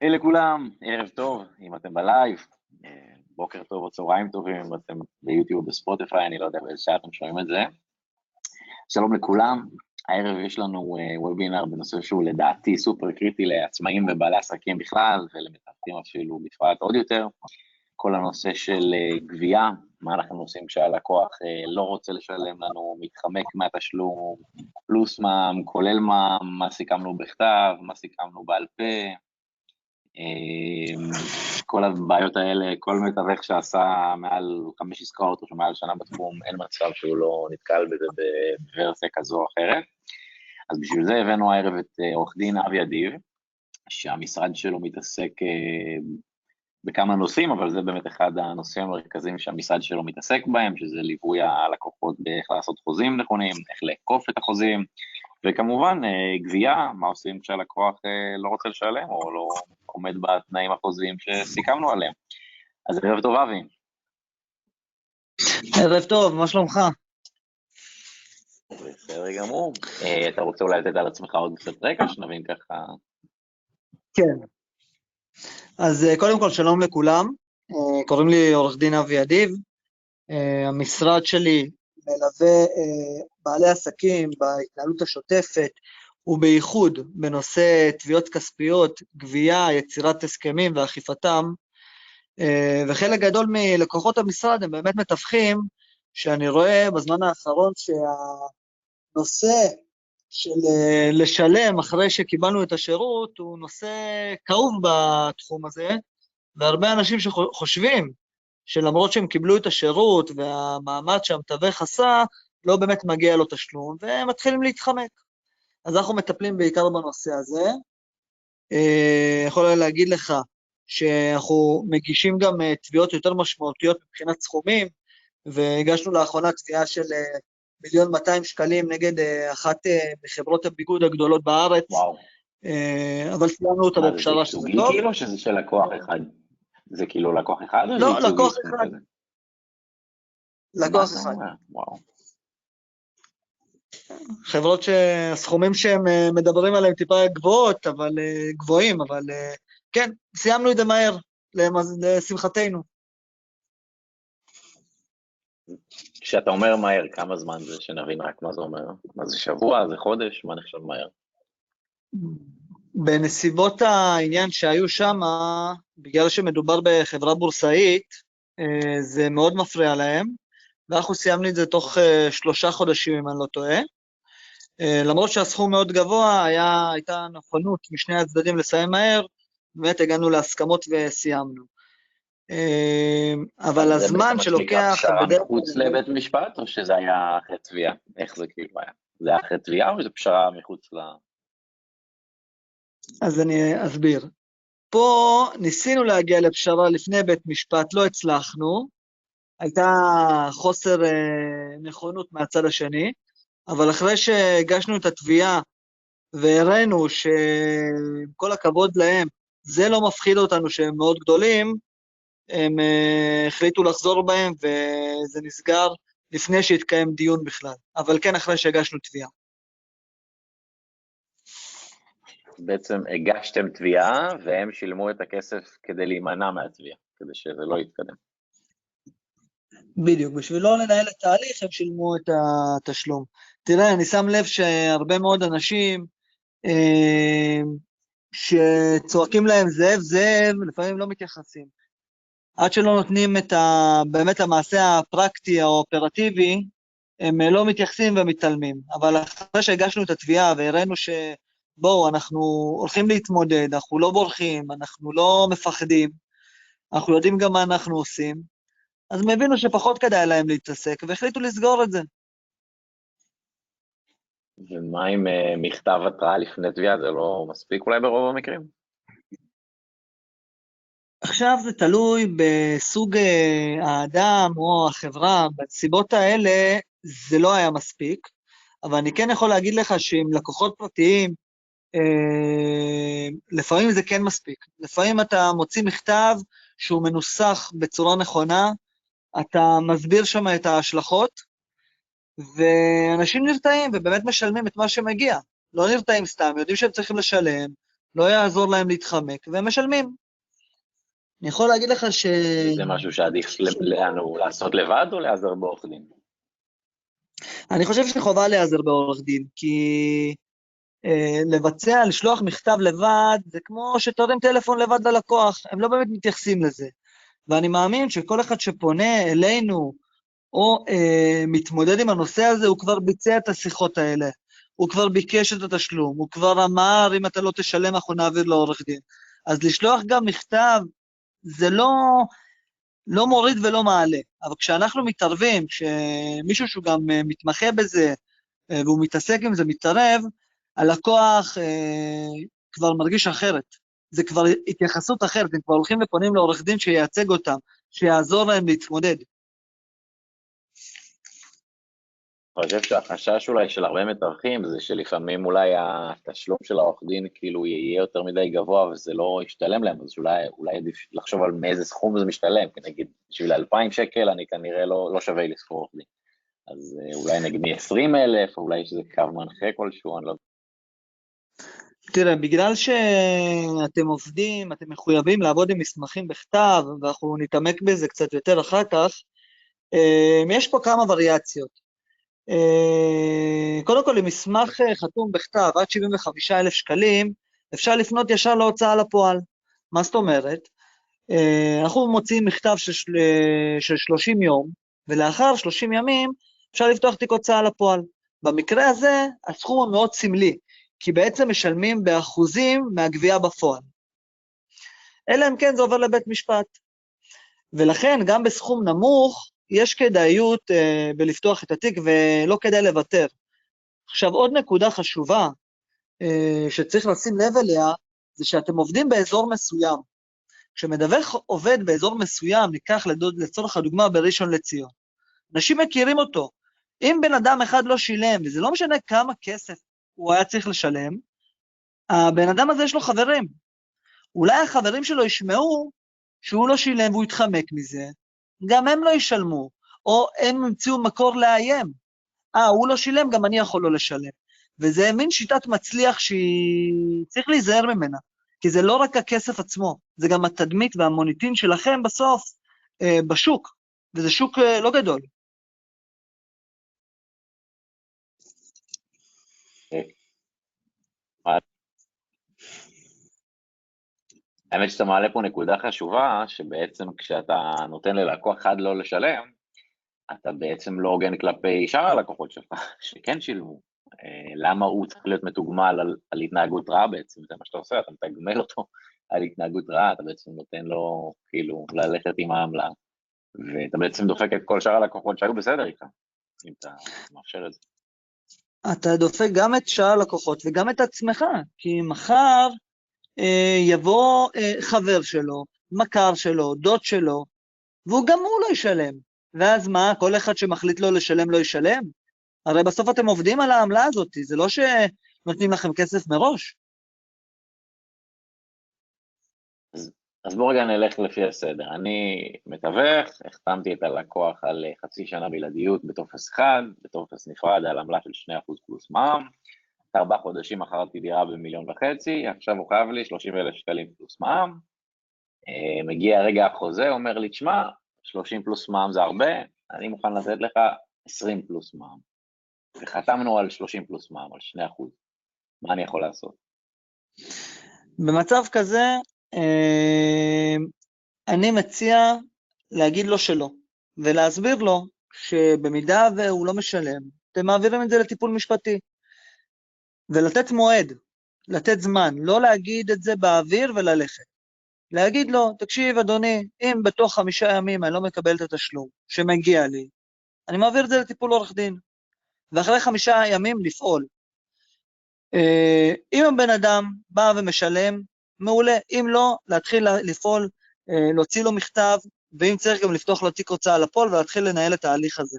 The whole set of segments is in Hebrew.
היי לכולם, ערב טוב, אם אתם בלייב, אה, בוקר טוב או צהריים טובים, אם אתם ביוטיוב או בספוטיפיי, אני לא יודע באיזה שעה אתם שומעים את זה. שלום לכולם, הערב יש לנו וובינר בנושא שהוא לדעתי סופר קריטי לעצמאים ובעלי עסקים בכלל, ולמתווכים אפילו בפרט עוד יותר. כל הנושא של גבייה, מה אנחנו עושים כשהלקוח לא רוצה לשלם לנו, מתחמק מהתשלום, פלוס מע"מ, כולל מע"מ, מה סיכמנו בכתב, מה סיכמנו בעל פה, כל הבעיות האלה, כל מתווך שעשה מעל חמש עסקאות או שמעל שנה בתחום, אין מצב שהוא לא נתקל בזה בוורסיה כזו או אחרת. אז בשביל זה הבאנו הערב את עורך דין אבי אדיב, שהמשרד שלו מתעסק בכמה נושאים, אבל זה באמת אחד הנושאים המרכזיים שהמשרד שלו מתעסק בהם, שזה ליווי הלקוחות באיך לעשות חוזים נכונים, איך לאכוף את החוזים, וכמובן גבייה, מה עושים כשהלקוח לא רוצה לשלם או לא עומד בתנאים החוזיים שסיכמנו עליהם. אז ערב טוב, אבי. ערב טוב, מה שלומך? בסדר גמור. אתה רוצה אולי לתת על עצמך עוד קצת רקע, שנבין ככה... כן. אז קודם כל, שלום לכולם. קוראים לי עורך דין אבי אדיב. המשרד שלי מלווה בעלי עסקים בהתנהלות השוטפת, ובייחוד בנושא תביעות כספיות, גבייה, יצירת הסכמים ואכיפתם, וחלק גדול מלקוחות המשרד הם באמת מתווכים, שאני רואה בזמן האחרון שהנושא של לשלם אחרי שקיבלנו את השירות, הוא נושא כאוב בתחום הזה, והרבה אנשים שחושבים שלמרות שהם קיבלו את השירות והמאמץ שהמתווך עשה, לא באמת מגיע לו תשלום, והם מתחילים להתחמק. אז אנחנו מטפלים בעיקר בנושא הזה. יכול להגיד לך שאנחנו מגישים גם תביעות יותר משמעותיות מבחינת סכומים, והגשנו לאחרונה תביעה של מיליון 200 שקלים נגד אחת מחברות הביגוד הגדולות בארץ. וואו. אבל סיימנו אותה בפשרה שזה טוב. זה כאילו שזה של לקוח אחד? זה כאילו לקוח אחד? לא, לקוח אחד. לקוח אחד. וואו. חברות שהסכומים שהם מדברים עליהם טיפה גבוהות, אבל גבוהים, אבל כן, סיימנו את זה מהר, לשמחתנו. כשאתה אומר מהר, כמה זמן זה, שנבין רק מה זה אומר? מה זה שבוע, זה חודש, מה נחשב מהר? בנסיבות העניין שהיו שם, בגלל שמדובר בחברה בורסאית, זה מאוד מפריע להם, ואנחנו סיימנו את זה תוך שלושה חודשים, אם אני לא טועה. למרות שהסכום מאוד גבוה, היה, הייתה נכונות משני הצדדים לסיים מהר, באמת הגענו להסכמות וסיימנו. אבל הזמן שלוקח... זה פשרה מחוץ לבית משפט, או שזה היה אחרי תביעה? איך זה כאילו היה? זה היה אחרי תביעה, או שזה פשרה מחוץ ל... אז אני אסביר. פה ניסינו להגיע לפשרה לפני בית משפט, לא הצלחנו, הייתה חוסר נכונות מהצד השני, אבל אחרי שהגשנו את התביעה והראינו שעם כל הכבוד להם, זה לא מפחיד אותנו שהם מאוד גדולים, הם החליטו לחזור בהם וזה נסגר לפני שהתקיים דיון בכלל, אבל כן אחרי שהגשנו תביעה. בעצם הגשתם תביעה והם שילמו את הכסף כדי להימנע מהתביעה, כדי שזה לא יתקדם. בדיוק, בשביל לא לנהל את ההליך הם שילמו את התשלום. תראה, אני שם לב שהרבה מאוד אנשים אה, שצועקים להם זאב זאב, לפעמים לא מתייחסים. עד שלא נותנים את ה, באמת המעשה הפרקטי, האופרטיבי, הם לא מתייחסים ומתעלמים. אבל אחרי שהגשנו את התביעה והראינו ש... בואו, אנחנו הולכים להתמודד, אנחנו לא בורחים, אנחנו לא מפחדים, אנחנו יודעים גם מה אנחנו עושים, אז הם הבינו שפחות כדאי להם להתעסק, והחליטו לסגור את זה. ומה עם מכתב התראה לפני תביעה? זה לא מספיק אולי ברוב המקרים? עכשיו זה תלוי בסוג האדם או החברה, בנסיבות האלה זה לא היה מספיק, אבל אני כן יכול להגיד לך שעם לקוחות פרטיים, לפעמים זה כן מספיק. לפעמים אתה מוציא מכתב שהוא מנוסח בצורה נכונה, אתה מסביר שם את ההשלכות, ואנשים נרתעים ובאמת משלמים את מה שמגיע. לא נרתעים סתם, יודעים שהם צריכים לשלם, לא יעזור להם להתחמק, והם משלמים. אני יכול להגיד לך ש... זה משהו שעדיף לנו לעשות לבד או להיעזר בעורך דין? אני חושב שחובה להיעזר בעורך דין, כי אה, לבצע, לשלוח מכתב לבד, זה כמו שתרים טלפון לבד ללקוח, הם לא באמת מתייחסים לזה. ואני מאמין שכל אחד שפונה אלינו, או אה, מתמודד עם הנושא הזה, הוא כבר ביצע את השיחות האלה. הוא כבר ביקש את התשלום, הוא כבר אמר, אם אתה לא תשלם, אנחנו נעביר לעורך דין. אז לשלוח גם מכתב, זה לא, לא מוריד ולא מעלה. אבל כשאנחנו מתערבים, כשמישהו שהוא גם אה, מתמחה בזה, אה, והוא מתעסק עם זה, מתערב, הלקוח אה, כבר מרגיש אחרת. זה כבר התייחסות אחרת, הם כבר הולכים ופונים לעורך דין שייצג אותם, שיעזור להם להתמודד. אני חושב שהחשש אולי של הרבה מתארחים זה שלפעמים אולי התשלום של העורך דין כאילו יהיה יותר מדי גבוה וזה לא ישתלם להם, אז אולי, אולי עדיף לחשוב על מאיזה סכום זה משתלם, כי נגיד בשביל 2,000 שקל אני כנראה לא, לא שווה לי לשכור עורך דין. אז אה, אולי נגיד מ-20 אלף, אולי יש איזה קו מנחה כלשהו, אני לא יודע. תראה, בגלל שאתם עובדים, אתם מחויבים לעבוד עם מסמכים בכתב, ואנחנו נתעמק בזה קצת יותר אחר כך, אה, יש פה כמה וריאציות. אה, קודם כל, למסמך אה, חתום בכתב עד 75,000 שקלים, אפשר לפנות ישר להוצאה לפועל. מה זאת אומרת? אנחנו מוציאים מכתב של, של 30 יום, ולאחר 30 ימים אפשר לפתוח תיק הוצאה לפועל. במקרה הזה, הסכום הוא מאוד סמלי, כי בעצם משלמים באחוזים מהגבייה בפועל. אלא אם כן זה עובר לבית משפט. ולכן, גם בסכום נמוך, יש כדאיות uh, בלפתוח את התיק ולא כדאי לוותר. עכשיו, עוד נקודה חשובה uh, שצריך לשים לב אליה, זה שאתם עובדים באזור מסוים. כשמדווח עובד באזור מסוים, ניקח לדוד, לצורך הדוגמה בראשון לציון, אנשים מכירים אותו. אם בן אדם אחד לא שילם, וזה לא משנה כמה כסף הוא היה צריך לשלם, הבן אדם הזה יש לו חברים. אולי החברים שלו ישמעו שהוא לא שילם והוא יתחמק מזה, גם הם לא ישלמו, או הם ימצאו מקור לאיים. אה, הוא לא שילם, גם אני יכול לא לשלם. וזה מין שיטת מצליח שהיא... צריך להיזהר ממנה, כי זה לא רק הכסף עצמו, זה גם התדמית והמוניטין שלכם בסוף אה, בשוק, וזה שוק אה, לא גדול. האמת שאתה מעלה פה נקודה חשובה, שבעצם כשאתה נותן ללקוח אחד לא לשלם, אתה בעצם לא הוגן כלפי שאר הלקוחות שלך, שכן שילמו. אה, למה הוא צריך להיות מתוגמל על, על התנהגות רעה בעצם, זה מה שאתה עושה, אתה מתגמל אותו על התנהגות רעה, אתה בעצם נותן לו כאילו ללכת עם העמלה, ואתה בעצם דופק את כל שאר הלקוחות שהיו בסדר איתך, אם אתה מאפשר את זה. אתה דופק גם את שאר הלקוחות וגם את עצמך, כי מחר אה, יבוא אה, חבר שלו, מכר שלו, דוד שלו, והוא גם הוא לא ישלם. ואז מה, כל אחד שמחליט לא לשלם לא ישלם? הרי בסוף אתם עובדים על העמלה הזאת, זה לא שנותנים לכם כסף מראש. אז, בואו רגע נלך לפי הסדר. אני מתווך, החתמתי את הלקוח על חצי שנה בלעדיות בטופס אחד, בטופס נפרד על עמלה של 2% פלוס מע"מ, ארבעה חודשים מכרתי דירה במיליון וחצי, עכשיו הוא חייב לי 30 אלף שקלים פלוס מע"מ. אה, מגיע רגע החוזה, אומר לי, תשמע, 30 פלוס מע"מ זה הרבה, אני מוכן לתת לך 20 פלוס מע"מ. וחתמנו על 30 פלוס מע"מ, על 2 אחוז. מה אני יכול לעשות? במצב כזה, אה, אני מציע להגיד לו שלא, ולהסביר לו שבמידה והוא לא משלם, אתם מעבירים את זה לטיפול משפטי. ולתת מועד, לתת זמן, לא להגיד את זה באוויר וללכת. להגיד לו, תקשיב, אדוני, אם בתוך חמישה ימים אני לא מקבל את התשלום שמגיע לי, אני מעביר את זה לטיפול עורך דין. ואחרי חמישה ימים לפעול. אה, אם הבן אדם בא ומשלם, מעולה. אם לא, להתחיל לפעול, אה, להוציא לו מכתב, ואם צריך גם לפתוח לו תיק הוצאה לפועל ולהתחיל לנהל את ההליך הזה.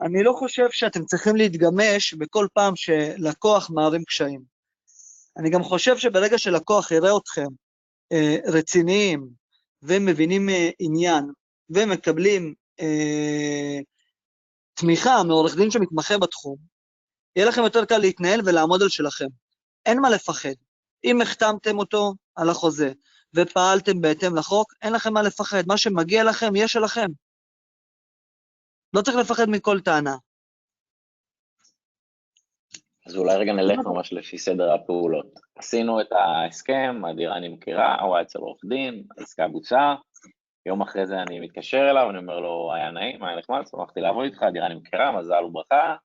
אני לא חושב שאתם צריכים להתגמש בכל פעם שלקוח מערים קשיים. אני גם חושב שברגע שלקוח יראה אתכם אה, רציניים ומבינים אה, עניין ומקבלים אה, תמיכה מעורך דין שמתמחה בתחום, יהיה לכם יותר קל להתנהל ולעמוד על שלכם. אין מה לפחד. אם החתמתם אותו על החוזה ופעלתם בהתאם לחוק, אין לכם מה לפחד. מה שמגיע לכם, יהיה שלכם. לא צריך לפחד מכל טענה. אז אולי רגע נלך ממש לפי סדר הפעולות. עשינו את ההסכם, הדירה נמכרה, הוא היה אצל עורך דין, העסקה בוצעה, יום אחרי זה אני מתקשר אליו, אני אומר לו, היה נעים, היה נחמד, שמחתי לעבוד איתך, הדירה נמכרה, מזל וברכה,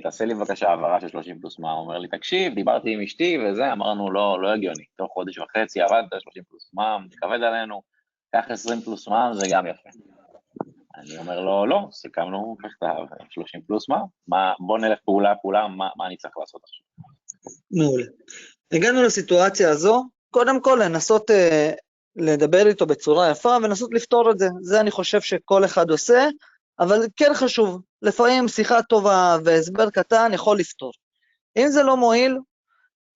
תעשה לי בבקשה העברה של 30 פלוס מה, הוא אומר לי, תקשיב, דיברתי עם אשתי וזה, אמרנו, לא, לא הגיוני, תוך חודש וחצי עבדת, 30 פלוס מה, תכבד עלינו, קח 20 פלוס מה, זה גם יפה. אני אומר לו, לא, סיכמנו בכתב, 30 פלוס מה בוא נלך פעולה פעולה, מה, מה אני צריך לעשות עכשיו? מעולה. הגענו לסיטואציה הזו, קודם כל לנסות אה, לדבר איתו בצורה יפה ולנסות לפתור את זה. זה אני חושב שכל אחד עושה, אבל כן חשוב, לפעמים שיחה טובה והסבר קטן יכול לפתור. אם זה לא מועיל,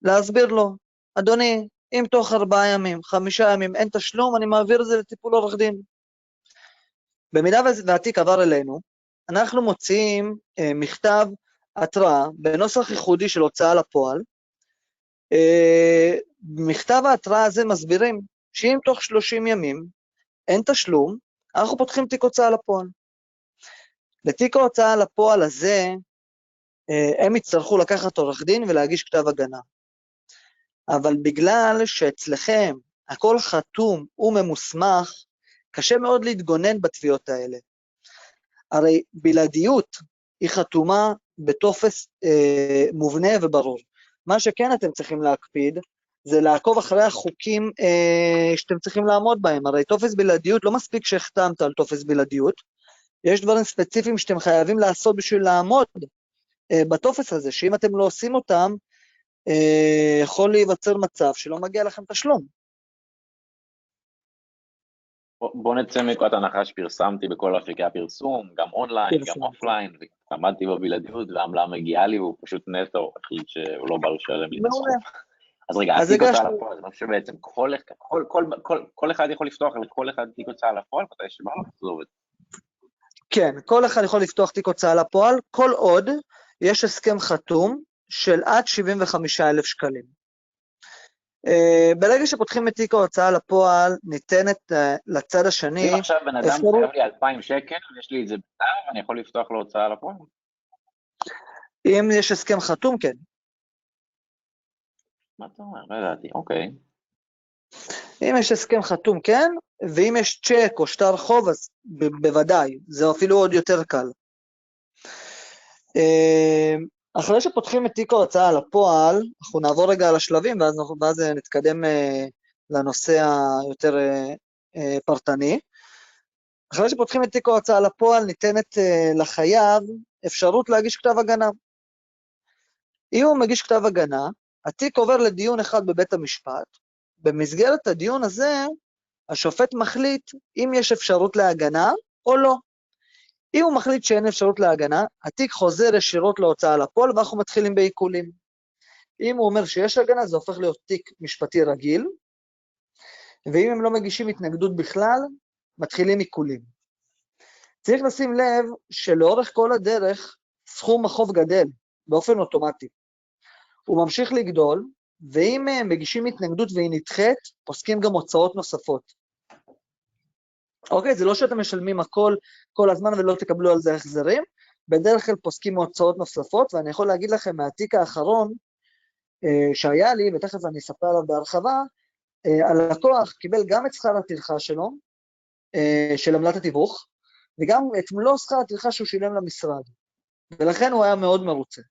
להסביר לו, אדוני, אם תוך ארבעה ימים, חמישה ימים אין תשלום, אני מעביר את זה לטיפול עורך דין. במידה והתיק עבר אלינו, אנחנו מוציאים אה, מכתב התראה בנוסח ייחודי של הוצאה לפועל. אה, מכתב ההתראה הזה מסבירים שאם תוך 30 ימים אין תשלום, אנחנו פותחים תיק הוצאה לפועל. לתיק ההוצאה לפועל הזה, אה, הם יצטרכו לקחת עורך דין ולהגיש כתב הגנה. אבל בגלל שאצלכם הכל חתום וממוסמך, קשה מאוד להתגונן בתביעות האלה. הרי בלעדיות היא חתומה בטופס אה, מובנה וברור. מה שכן אתם צריכים להקפיד, זה לעקוב אחרי החוקים אה, שאתם צריכים לעמוד בהם. הרי טופס בלעדיות, לא מספיק שהחתמת על טופס בלעדיות, יש דברים ספציפיים שאתם חייבים לעשות בשביל לעמוד אה, בטופס הזה, שאם אתם לא עושים אותם, אה, יכול להיווצר מצב שלא מגיע לכם תשלום. בוא נצא מנקודת הנחה שפרסמתי בכל אפיקי הפרסום, גם אונליין, גם offline, ועמדתי בבלעדיות, והעמלה מגיעה לי, והוא פשוט נטו החליט שהוא לא בא לשלם לי את הסכום. אז רגע, התיק הוצאה לפועל, אני חושב שבעצם כל, כל, כל, כל, כל אחד יכול לפתוח לכל אחד תיק הוצאה לפועל, מתי שבא לו, זה עובד. כן, כל אחד יכול לפתוח תיק הוצאה לפועל, כל עוד יש הסכם חתום של עד 75,000 שקלים. Uh, ברגע שפותחים את תיק ההוצאה לפועל, ניתנת uh, לצד השני... אם עכשיו בן אדם. חייב לי 2,000 שקל, יש לי את זה בכתב, אני יכול לפתוח לו הוצאה לפועל? אם יש הסכם חתום, כן. מה אתה אומר? לא ידעתי, אוקיי. אם יש הסכם חתום, כן, ואם יש צ'ק או שטר חוב, אז בוודאי, זה אפילו עוד יותר קל. אמ, אחרי שפותחים את תיק ההוצאה לפועל, אנחנו נעבור רגע על השלבים, ואז, ואז נתקדם אה, לנושא היותר אה, אה, פרטני. אחרי שפותחים את תיק ההוצאה לפועל, ניתנת לחייב אפשרות להגיש כתב הגנה. אם הוא מגיש כתב הגנה, התיק עובר לדיון אחד בבית המשפט, במסגרת הדיון הזה, השופט מחליט אם יש אפשרות להגנה או לא. אם הוא מחליט שאין אפשרות להגנה, התיק חוזר ישירות להוצאה לפועל ואנחנו מתחילים בעיקולים. אם הוא אומר שיש הגנה, זה הופך להיות תיק משפטי רגיל, ואם הם לא מגישים התנגדות בכלל, מתחילים עיקולים. צריך לשים לב שלאורך כל הדרך סכום החוב גדל באופן אוטומטי. הוא ממשיך לגדול, ואם הם מגישים התנגדות והיא נדחית, פוסקים גם הוצאות נוספות. אוקיי? זה לא שאתם משלמים הכל כל הזמן ולא תקבלו על זה החזרים, בדרך כלל פוסקים הוצאות נוספות, ואני יכול להגיד לכם מהתיק האחרון אה, שהיה לי, ותכף אני אספר עליו בהרחבה, אה, הלקוח קיבל גם את שכר הטרחה שלו, אה, של עמלת התיווך, וגם את מלוא שכר הטרחה שהוא שילם למשרד, ולכן הוא היה מאוד מרוצה.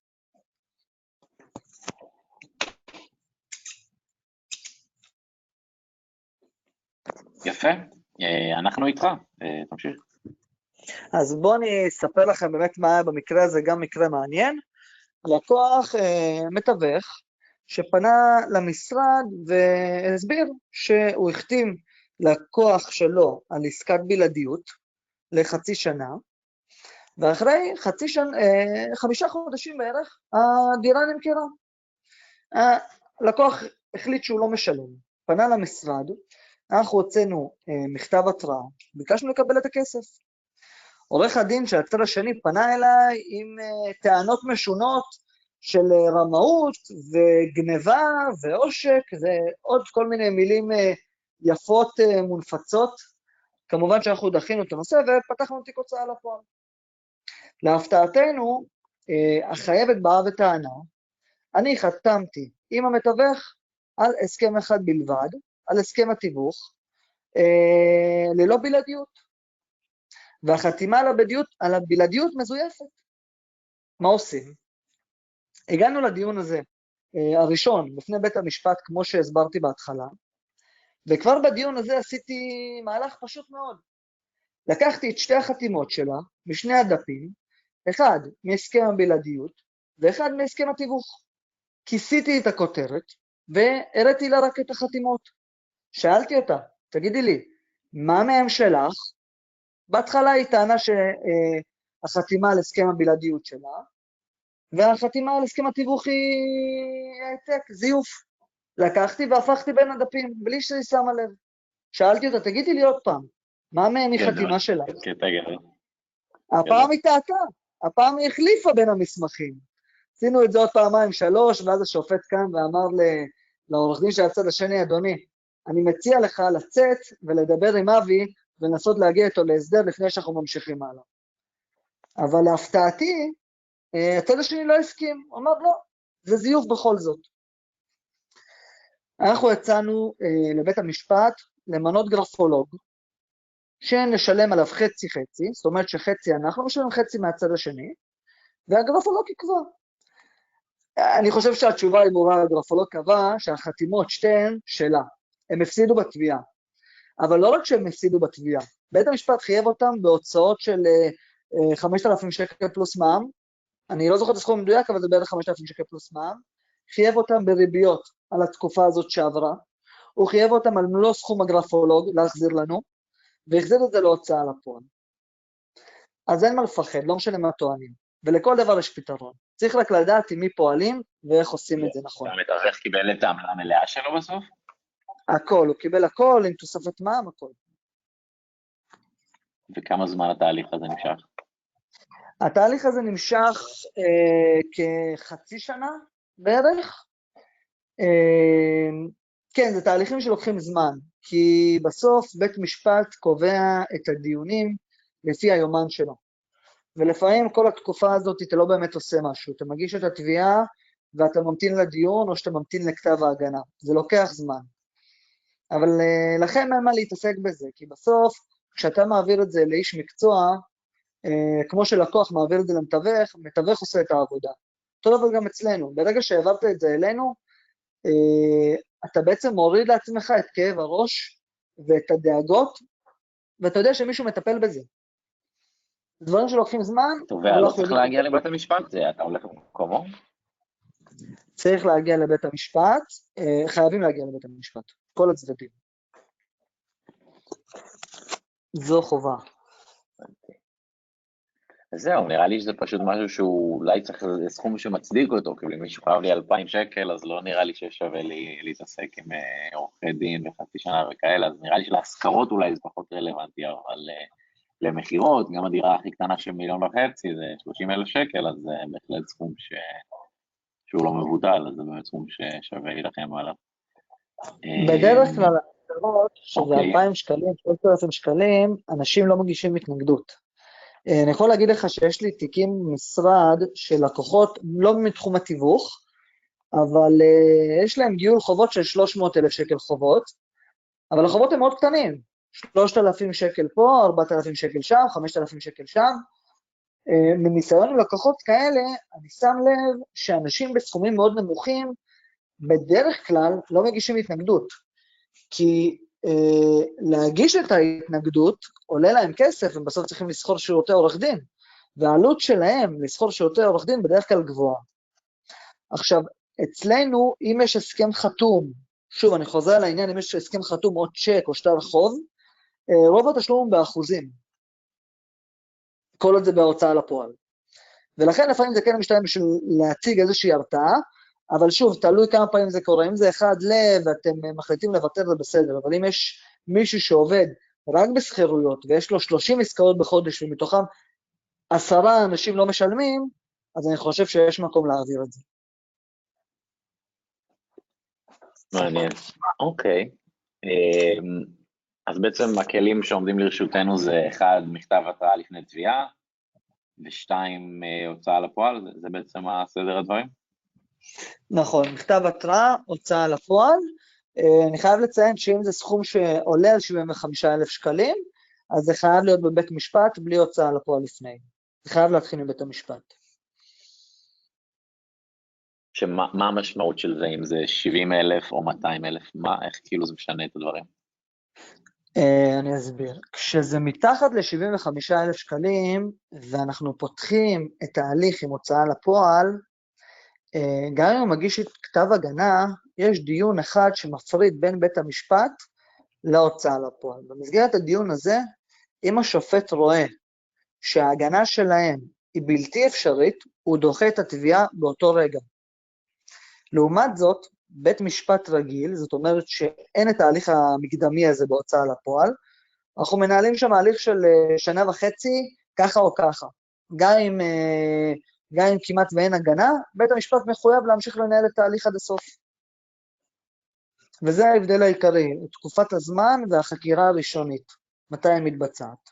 יפה, אה, אנחנו איתך, אה, תמשיך. אז בואו אני אספר לכם באמת מה היה במקרה הזה, גם מקרה מעניין. לקוח אה, מתווך שפנה למשרד והסביר שהוא החתים לקוח שלו על עסקת בלעדיות לחצי שנה, ואחרי חצי שנה, אה, חמישה חודשים בערך, הדירה נמכרה. הלקוח החליט שהוא לא משלם, פנה למשרד, אנחנו הוצאנו אה, מכתב התראה, ביקשנו לקבל את הכסף. עורך הדין של הצד השני פנה אליי עם אה, טענות משונות של רמאות וגניבה ועושק, ועוד כל מיני מילים יפות מונפצות. כמובן שאנחנו דחינו את הנושא ופתחנו תיק הוצאה לפועל. להפתעתנו, החייבת באה וטענה, אני חתמתי עם המתווך על הסכם אחד בלבד, על הסכם התיווך, אה, ללא בלעדיות. והחתימה על הבלעדיות, על הבלעדיות מזויפת. מה עושים? הגענו לדיון הזה, אה, הראשון, בפני בית המשפט, כמו שהסברתי בהתחלה, וכבר בדיון הזה עשיתי מהלך פשוט מאוד. לקחתי את שתי החתימות שלה, משני הדפים, אחד מהסכם הבלעדיות ואחד מהסכם התיווך. כיסיתי את הכותרת והראיתי לה רק את החתימות. שאלתי אותה, תגידי לי, מה מהם שלך? בהתחלה היא טענה שהחתימה על הסכם הבלעדיות שלה, והחתימה על הסכם התיווך היא העתק, זיוף. לקחתי והפכתי בין הדפים, בלי שהיא שמה לב. שאלתי אותה, תגידי לי עוד פעם, מה מהם היא חתימה שלה? הפעם היא טעתה, הפעם היא החליפה בין המסמכים. עשינו את זה עוד פעמיים, שלוש, ואז השופט קם ואמר לעורך דין של הצד השני, אדוני, אני מציע לך לצאת ולדבר עם אבי ולנסות להגיע איתו להסדר לפני שאנחנו ממשיכים הלאה. אבל להפתעתי, אה, הצד השני לא הסכים, הוא אמר לא, זה זיוף בכל זאת. אנחנו יצאנו אה, לבית המשפט למנות גרפולוג, שנשלם עליו חצי חצי, זאת אומרת שחצי אנחנו משלמים חצי מהצד השני, והגרפולוג יקבע. אני חושב שהתשובה היא ברורה, הגרפולוג קבע שהחתימות שתיהן שלה. הם הפסידו בתביעה. אבל לא רק שהם הפסידו בתביעה, בית המשפט חייב אותם בהוצאות של 5,000 אה, שקל פלוס מע"מ, אני לא זוכר את הסכום המדויק, אבל זה בערך 5,000 שקל פלוס מע"מ, חייב אותם בריביות על התקופה הזאת שעברה, הוא חייב אותם על מלוא סכום הגרפולוג להחזיר לנו, והחזיר את זה להוצאה לפועל. אז אין מה לפחד, לא משנה מה טוענים, ולכל דבר יש פתרון. צריך רק לדעת עם מי פועלים ואיך עושים את זה נכון. המתווך קיבל את העמלה המלאה שלו בסוף? הכל, הוא קיבל הכל עם תוספת מע"מ, הכל. וכמה זמן התהליך הזה נמשך? התהליך הזה נמשך אה, כחצי שנה בערך. אה, כן, זה תהליכים שלוקחים זמן, כי בסוף בית משפט קובע את הדיונים לפי היומן שלו. ולפעמים כל התקופה הזאת אתה לא באמת עושה משהו, אתה מגיש את התביעה ואתה ממתין לדיון או שאתה ממתין לכתב ההגנה, זה לוקח זמן. אבל uh, לכם אין מה להתעסק בזה, כי בסוף, כשאתה מעביר את זה לאיש מקצוע, uh, כמו שלקוח מעביר את זה למתווך, מתווך עושה את העבודה. אותו דבר גם אצלנו, ברגע שהעברת את זה אלינו, uh, אתה בעצם מוריד לעצמך את כאב הראש ואת הדאגות, ואתה יודע שמישהו מטפל בזה. דברים שלוקחים זמן... תובע לא צריך להגיע לבית המשפט, זה אתה הולך במקומו? צריך להגיע לבית המשפט, חייבים להגיע לבית המשפט. כל הצדדים. זו חובה. זהו, נראה לי שזה פשוט משהו שהוא אולי צריך איזה סכום שמצדיק אותו, כאילו אם מישהו חייב לי 2,000 שקל, אז לא נראה לי ששווה לי להתעסק עם uh, עורכי דין וחצי שנה וכאלה, אז נראה לי שלהשכרות אולי זה פחות רלוונטי, אבל uh, למכירות, גם הדירה הכי קטנה של מיליון וחצי זה 30 אלף שקל, אז זה בהחלט סכום ש... שהוא לא מבוטל, אז זה באמת סכום ששווה להילחם עליו. בדרך כלל, ההגדרות, שזה 2,000 אוקיי. שקלים, 3,000 שקלים, אנשים לא מגישים התנגדות. אה, אני יכול להגיד לך שיש לי תיקים במשרד של לקוחות לא מתחום התיווך, אבל uh, יש להם גיול חובות של 300,000 שקל חובות, אבל החובות הם מאוד קטנים, 3,000 שקל פה, 4,000 שקל שם, 5,000 שקל שם. Uh, מניסיון עם לקוחות כאלה, אני שם לב שאנשים בסכומים מאוד נמוכים בדרך כלל לא מגישים התנגדות, כי אה, להגיש את ההתנגדות עולה להם כסף, הם בסוף צריכים לסחור שירותי עורך דין, והעלות שלהם לסחור שירותי עורך דין בדרך כלל גבוהה. עכשיו, אצלנו, אם יש הסכם חתום, שוב, אני חוזר לעניין, אם יש הסכם חתום או צ'ק או שטר חוב, אה, רוב התשלום הוא באחוזים. כל עוד זה בהוצאה לפועל. ולכן לפעמים זה כן משתלם בשביל להציג איזושהי הרתעה, אבל שוב, תלוי כמה פעמים זה קורה. אם זה אחד ל... ואתם אה, מחליטים לוותר, זה בסדר, אבל אם יש מישהו שעובד רק בשכירויות ויש לו 30 עסקאות בחודש ומתוכם עשרה אנשים לא משלמים, אז אני חושב שיש מקום להעביר את זה. מעניין, אוקיי. אמ, אז בעצם הכלים שעומדים לרשותנו זה אחד, מכתב התראה לפני תביעה, ושתיים, אה, הוצאה לפועל, זה בעצם הסדר הדברים? נכון, מכתב התראה, הוצאה לפועל. אה, אני חייב לציין שאם זה סכום שעולה על 75,000 שקלים, אז זה חייב להיות בבית משפט בלי הוצאה לפועל לפני. זה חייב להתחיל מבית המשפט. שמה המשמעות של זה, אם זה 70 אלף או 200 אלף, מה, איך כאילו זה משנה את הדברים? Uh, אני אסביר. כשזה מתחת ל-75,000 שקלים, ואנחנו פותחים את ההליך עם הוצאה לפועל, גם אם הוא מגיש את כתב הגנה, יש דיון אחד שמפריד בין בית המשפט להוצאה לפועל. במסגרת הדיון הזה, אם השופט רואה שההגנה שלהם היא בלתי אפשרית, הוא דוחה את התביעה באותו רגע. לעומת זאת, בית משפט רגיל, זאת אומרת שאין את ההליך המקדמי הזה בהוצאה לפועל, אנחנו מנהלים שם הליך של אה, שנה וחצי, ככה או ככה. גם אם, אה, גם אם כמעט ואין הגנה, בית המשפט מחויב להמשיך לנהל את ההליך עד הסוף. וזה ההבדל העיקרי, תקופת הזמן והחקירה הראשונית, מתי היא מתבצעת.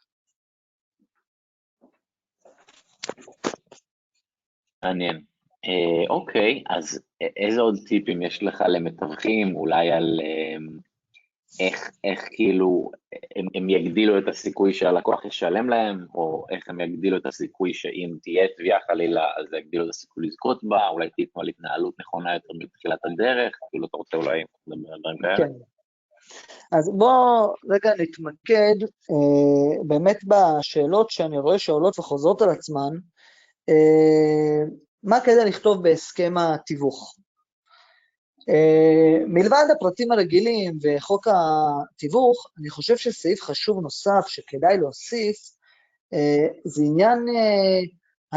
מעניין. אה, אוקיי, אז איזה עוד טיפים יש לך למתווכים, אולי על אה, איך, איך כאילו הם, הם יגדילו את הסיכוי שהלקוח ישלם להם, או איך הם יגדילו את הסיכוי שאם תהיה תביעה חלילה, אז יגדילו את הסיכוי לזכות בה, אולי טיפים על התנהלות נכונה יותר מתחילת הדרך, כאילו אתה רוצה אולי לדבר על דברים כאלה? כן. אז בואו רגע נתמקד אה, באמת בשאלות שאני רואה שעולות וחוזרות על עצמן. אה, מה כדאי לכתוב בהסכם התיווך? Uh, מלבד הפרטים הרגילים וחוק התיווך, אני חושב שסעיף חשוב נוסף שכדאי להוסיף, uh, זה עניין uh,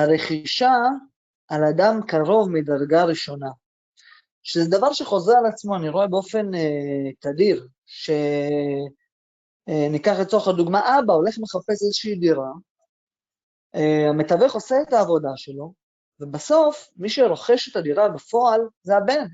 הרכישה על אדם קרוב מדרגה ראשונה, שזה דבר שחוזר על עצמו, אני רואה באופן תדיר, שניקח לצורך הדוגמה, אבא הולך מחפש איזושהי דירה, המתווך עושה את העבודה שלו, ובסוף, מי שרוכש את הדירה בפועל זה הבן.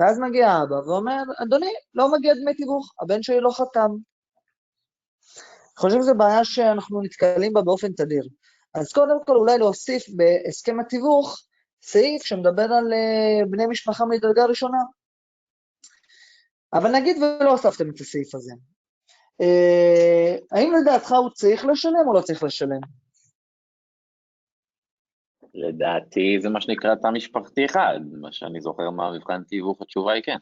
ואז מגיע האבא ואומר, אדוני, לא מגיע דמי תיווך, הבן שלי לא חתם. אני חושב שזו בעיה שאנחנו נתקלים בה באופן תדיר. אז קודם כל אולי להוסיף בהסכם התיווך סעיף שמדבר על uh, בני משפחה מדרגה ראשונה. אבל נגיד ולא הוספתם את הסעיף הזה. Uh, האם לדעתך הוא צריך לשלם או לא צריך לשלם? לדעתי זה מה שנקרא תא משפחתי אחד, מה שאני זוכר מהמבחן תיווך, התשובה היא כן.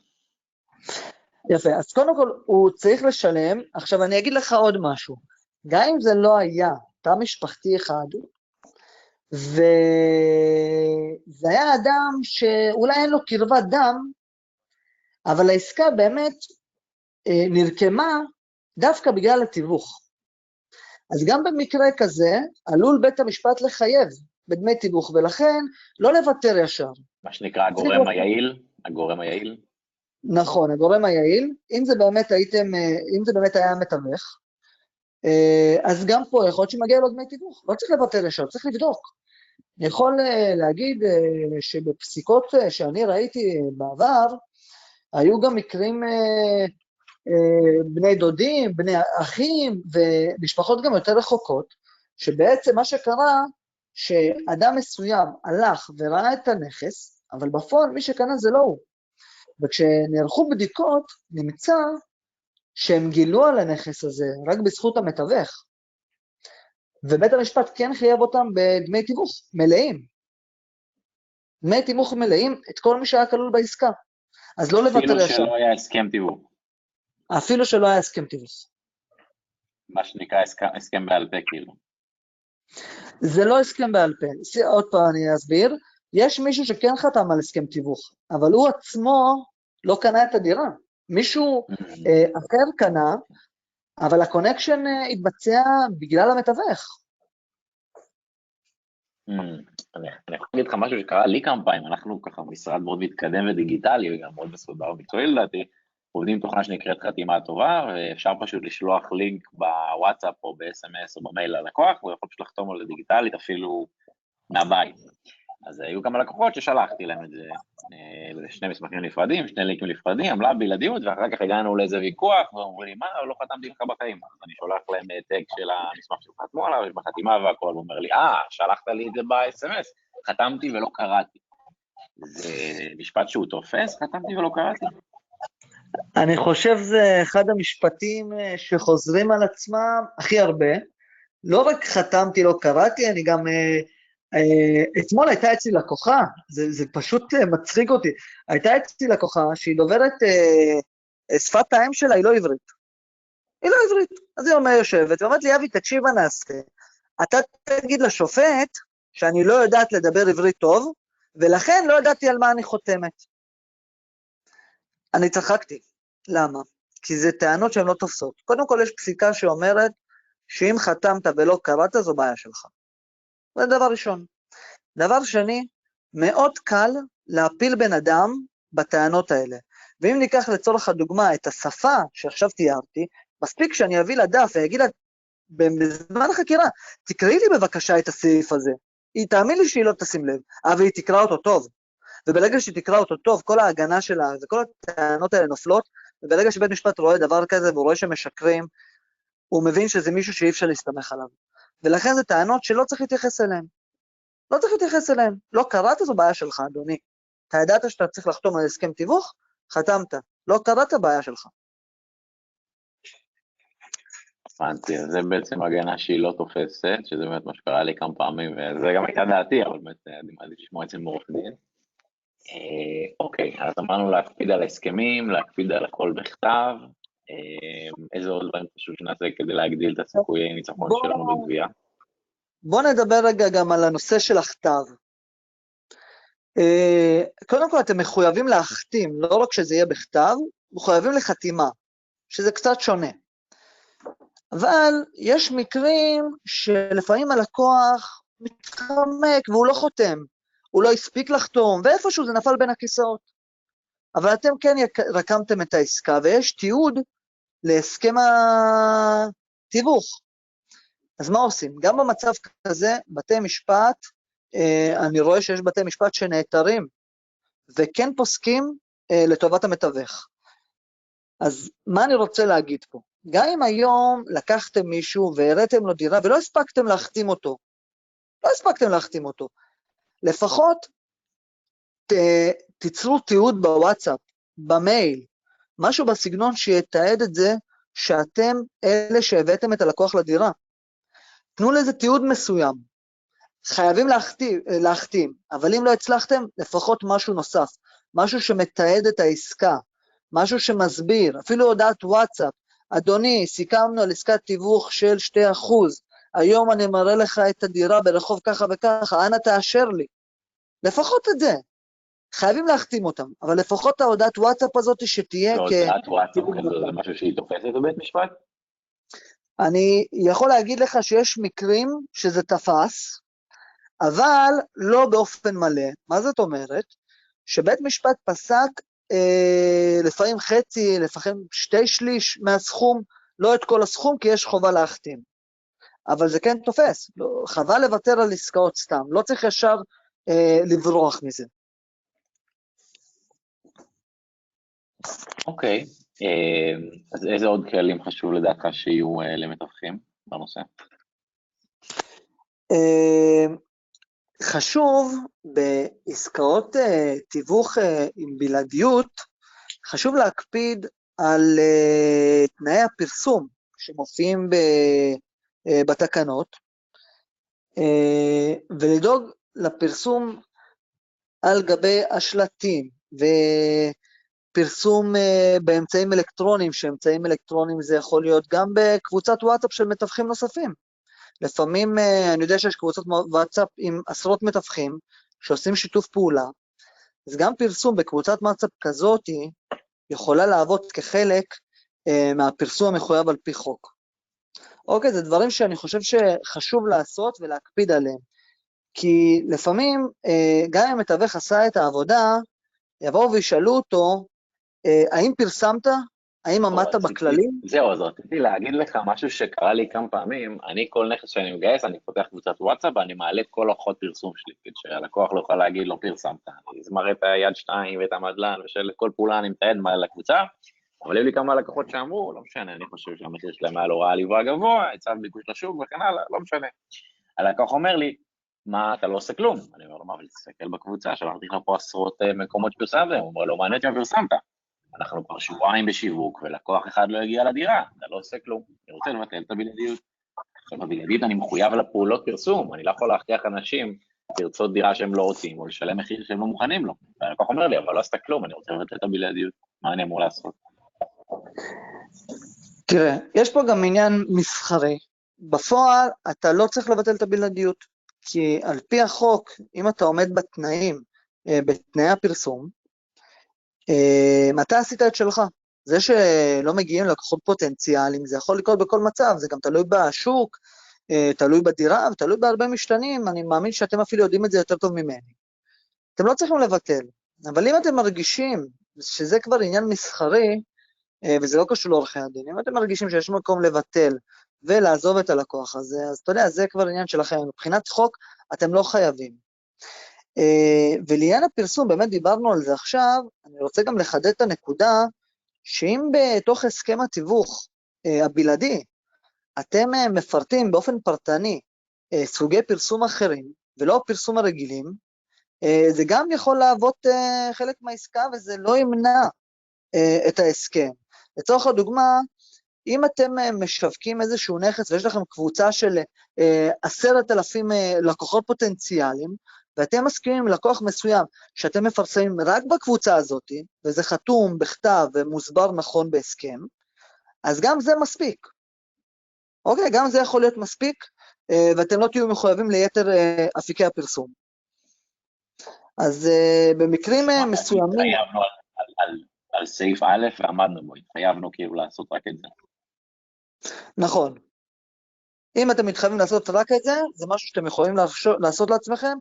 יפה, אז קודם כל הוא צריך לשלם, עכשיו אני אגיד לך עוד משהו, גם אם זה לא היה תא משפחתי אחד, וזה היה אדם שאולי אין לו קרבת דם, אבל העסקה באמת אה, נרקמה דווקא בגלל התיווך. אז גם במקרה כזה, עלול בית המשפט לחייב בדמי תיווך, ולכן לא לוותר ישר. מה שנקרא הגורם היעיל, הגורם היעיל. נכון, הגורם היעיל. אם זה באמת הייתם, אה, אם זה באמת היה מתווך, אה, אז גם פה יכול להיות שמגיע לו דמי תיווך, לא צריך לוותר ישר, צריך לבדוק. אני יכול אה, להגיד שבפסיקות שאני ראיתי בעבר, היו גם מקרים בני דודים, בני אחים, ומשפחות גם יותר רחוקות, שבעצם מה שקרה, שאדם מסוים הלך וראה את הנכס, אבל בפועל מי שקנה זה לא הוא. וכשנערכו בדיקות, נמצא שהם גילו על הנכס הזה רק בזכות המתווך. ובית המשפט כן חייב אותם בדמי תיווך מלאים. דמי תיווך מלאים את כל מי שהיה כלול בעסקה. אז לא לוותר ישר. אפילו שלא היה הסכם תיווך. אפילו שלא היה הסכם תיווך. מה שנקרא הסכם בעל פה, כאילו. זה לא הסכם בעל פה. עוד פעם אני אסביר. יש מישהו שכן חתם על הסכם תיווך, אבל הוא עצמו לא קנה את הדירה. מישהו אה, אחר קנה, אבל ה connection אה, התבצע בגלל המתווך. אני יכול להגיד לך משהו שקרה לי כמה פעמים, אנחנו ככה משרד מאוד מתקדם ודיגיטלי וגם מאוד מסודר ומקצועי לדעתי, עובדים תוכנה שנקראת חתימה טובה, ואפשר פשוט לשלוח לינק בוואטסאפ או ב-SMS או במייל ללקוח, והוא יכול פשוט לחתום על זה דיגיטלית אפילו מהבית. אז היו כמה לקוחות ששלחתי להם את זה לשני מסמכים נפרדים, שני לינקים נפרדים, עמלה בלעדיות, ואחר כך הגענו לאיזה ויכוח, ואומרים לי, מה, לא חתמתי לך בחיים. אז אני שולח להם העתק של המסמך שחתמו עליו, יש בחתימה והכל, הוא אומר לי, אה, שלחת לי את זה ב-SMS, חתמתי ולא קראתי. זה משפט שהוא תופס, חתמתי ולא קראתי. אני חושב זה אחד המשפטים אה, שחוזרים על עצמם הכי הרבה. לא רק חתמתי, לא קראתי, אני גם... אה, אה, אתמול הייתה אצלי לקוחה, זה, זה פשוט מצחיק אותי, הייתה אצלי לקוחה שהיא דוברת, שפת האם שלה היא לא עברית. היא לא עברית. אז היא אומרת, יושבת, ואומרת לי, אבי, תקשיב מה נעשה. אתה תגיד לשופט שאני לא יודעת לדבר עברית טוב, ולכן לא ידעתי על מה אני חותמת. אני צחקתי. למה? כי זה טענות שהן לא תופסות. קודם כל, יש פסיקה שאומרת שאם חתמת ולא קראת, זו בעיה שלך. זה דבר ראשון. דבר שני, מאוד קל להפיל בן אדם בטענות האלה. ואם ניקח לצורך הדוגמה את השפה שעכשיו תיארתי, מספיק שאני אביא לה דף ואגיד לה בזמן החקירה, תקראי לי בבקשה את הסעיף הזה. היא תאמין לי שהיא לא תשים לב, אבל היא תקרא אותו טוב. וברגע שהיא תקרא אותו טוב, כל ההגנה שלה וכל הטענות האלה נופלות, וברגע שבית משפט רואה דבר כזה והוא רואה שמשקרים, הוא מבין שזה מישהו שאי אפשר להסתמך עליו. ולכן זה טענות שלא צריך להתייחס אליהן. לא צריך להתייחס אליהן. לא קראת זו בעיה שלך, אדוני. אתה ידעת שאתה צריך לחתום על הסכם תיווך? חתמת. לא קראת בעיה שלך. הבנתי, זה בעצם הגנה שהיא לא תופסת, שזה באמת מה שקרה לי כמה פעמים, וזה גם הייתה דעתי, אבל באמת אני מעדיף לשמוע את זה מעורך דין. אה, אוקיי, אז אמרנו להקפיד על ההסכמים, להקפיד על הכל בכתב, אה, איזה עוד דברים חשוב שנעשה כדי להגדיל את הסיכויי ניצחון שלנו בגבייה? בוא נדבר רגע גם על הנושא של הכתב. אה, קודם כל, אתם מחויבים להחתים, לא רק שזה יהיה בכתב, מחויבים לחתימה, שזה קצת שונה. אבל יש מקרים שלפעמים הלקוח מתחמק והוא לא חותם, הוא לא הספיק לחתום, ואיפשהו זה נפל בין הכיסאות. אבל אתם כן רקמתם את העסקה, ויש תיעוד להסכם התיווך. אז מה עושים? גם במצב כזה, בתי משפט, אה, אני רואה שיש בתי משפט שנעתרים, וכן פוסקים אה, לטובת המתווך. אז מה אני רוצה להגיד פה? גם אם היום לקחתם מישהו והראיתם לו דירה ולא הספקתם להחתים אותו, לא הספקתם להחתים אותו, לפחות ת, תיצרו תיעוד בוואטסאפ, במייל, משהו בסגנון שיתעד את זה שאתם אלה שהבאתם את הלקוח לדירה. תנו לזה תיעוד מסוים. חייבים להחתים, אבל אם לא הצלחתם, לפחות משהו נוסף, משהו שמתעד את העסקה, משהו שמסביר, אפילו הודעת וואטסאפ, אדוני, סיכמנו על עסקת תיווך של 2%, היום אני מראה לך את הדירה ברחוב ככה וככה, אנא תאשר לי. לפחות את זה. חייבים להחתים אותם, אבל לפחות ההודעת וואטסאפ הזאת שתהיה לא, כ... הודעת וואטסאפ כזו זה משהו שהיא תופסת בבית משפט? אני יכול להגיד לך שיש מקרים שזה תפס, אבל לא באופן מלא. מה זאת אומרת? שבית משפט פסק אה, לפעמים חצי, לפעמים שתי שליש מהסכום, לא את כל הסכום, כי יש חובה להחתים. אבל זה כן תופס, לא, חבל לוותר על עסקאות סתם, לא צריך ישר אה, לברוח מזה. אוקיי, okay. אה, אז איזה עוד כללים חשוב לדעתך שיהיו אה, למתווכים בנושא? אה, חשוב בעסקאות uh, תיווך uh, עם בלעדיות, חשוב להקפיד על uh, תנאי הפרסום שמופיעים ב, uh, בתקנות, uh, ולדאוג לפרסום על גבי השלטים, ופרסום uh, באמצעים אלקטרוניים, שאמצעים אלקטרוניים זה יכול להיות גם בקבוצת וואטסאפ של מתווכים נוספים. לפעמים אה, אני יודע שיש קבוצות וואטסאפ עם עשרות מתווכים שעושים שיתוף פעולה, אז גם פרסום בקבוצת וואטסאפ כזאתי יכולה לעבוד כחלק אה, מהפרסום המחויב על פי חוק. אוקיי, זה דברים שאני חושב שחשוב לעשות ולהקפיד עליהם. כי לפעמים, אה, גם אם המתווך עשה את העבודה, יבואו וישאלו אותו, האם פרסמת? האם עמדת בכללים? זהו, אז רציתי להגיד לך משהו שקרה לי כמה פעמים, אני כל נכס שאני מגייס, אני פותח קבוצת וואטסאפ ואני מעלה את כל אורחות פרסום שלי, כדי שהלקוח לא יוכל להגיד לא פרסמת, אני מראה את היד שתיים ואת המדלן, ושל כל פעולה אני מתעד מעלה לקבוצה, אבל היו לי כמה לקוחות שאמרו, לא משנה, אני חושב שהמחיר שלהם היה לא ריאלי גבוה, היצע ביקוש לשוק וכן הלאה, לא משנה. הלקוח אומר לי, מה, אתה לא עושה כלום? אני אומר לו, מה, אבל תסתכל בקבוצה, שלחתי לך פה עשרות אה, מקומות שפרסמת, הוא אומר, לא מעניין אותי פרסמת. אנחנו כבר שבועיים בשיווק, ולקוח אחד לא הגיע לדירה, אתה לא עושה כלום, אני רוצה לבטל את הבלעדיות. עכשיו, בבלעדיות אני מחויב לפעולות פרסום, אני לא יכול להכריח אנשים לרצות דירה שהם לא רוצים, או לשלם מחיר שהם לא מוכנים לו. והלקוח אומר לי, אבל לא עשית כלום, אני רוצה לבטל את הבלעדיות, מה אני אמור לעשות? תראה, יש פה גם עניין מסחרי. בפועל, אתה לא צריך לבטל את הבלעדיות, כי על פי החוק, אם אתה עומד בתנאים, אה, בתנאי הפרסום, אתה עשית את שלך. זה שלא מגיעים לקוחות פוטנציאליים, זה יכול לקרות בכל מצב, זה גם תלוי בשוק, אה, תלוי בדירה ותלוי בהרבה משתנים, אני מאמין שאתם אפילו יודעים את זה יותר טוב ממני. אתם לא צריכים לבטל, אבל אם אתם מרגישים שזה כבר עניין מסחרי, וזה לא קשור לעורכי הדין, אם אתם מרגישים שיש מקום לבטל ולעזוב את הלקוח הזה, אז אתה יודע, זה כבר עניין שלכם. מבחינת חוק, אתם לא חייבים. אה, ולעניין הפרסום, באמת דיברנו על זה עכשיו, אני רוצה גם לחדד את הנקודה, שאם בתוך הסכם התיווך אה, הבלעדי, אתם אה, מפרטים באופן פרטני סוגי פרסום אחרים, ולא הפרסום הרגילים, זה גם יכול להוות חלק מהעסקה וזה לא ימנע את ההסכם. לצורך הדוגמה, אם אתם משווקים איזשהו נכס ויש לכם קבוצה של עשרת אלפים לקוחות פוטנציאליים, ואתם מסכימים עם לקוח מסוים שאתם מפרסמים רק בקבוצה הזאת, וזה חתום בכתב ומוסבר נכון בהסכם, אז גם זה מספיק. אוקיי, גם זה יכול להיות מספיק, אה, ואתם לא תהיו מחויבים ליתר אה, אפיקי הפרסום. אז אה, במקרים מסוימים... על, על, סעיף א' ועמדנו בו, התחייבנו כאילו לעשות רק את זה. נכון. אם אתם מתחייבים לעשות רק את זה, זה משהו שאתם יכולים לעשות לעצמכם,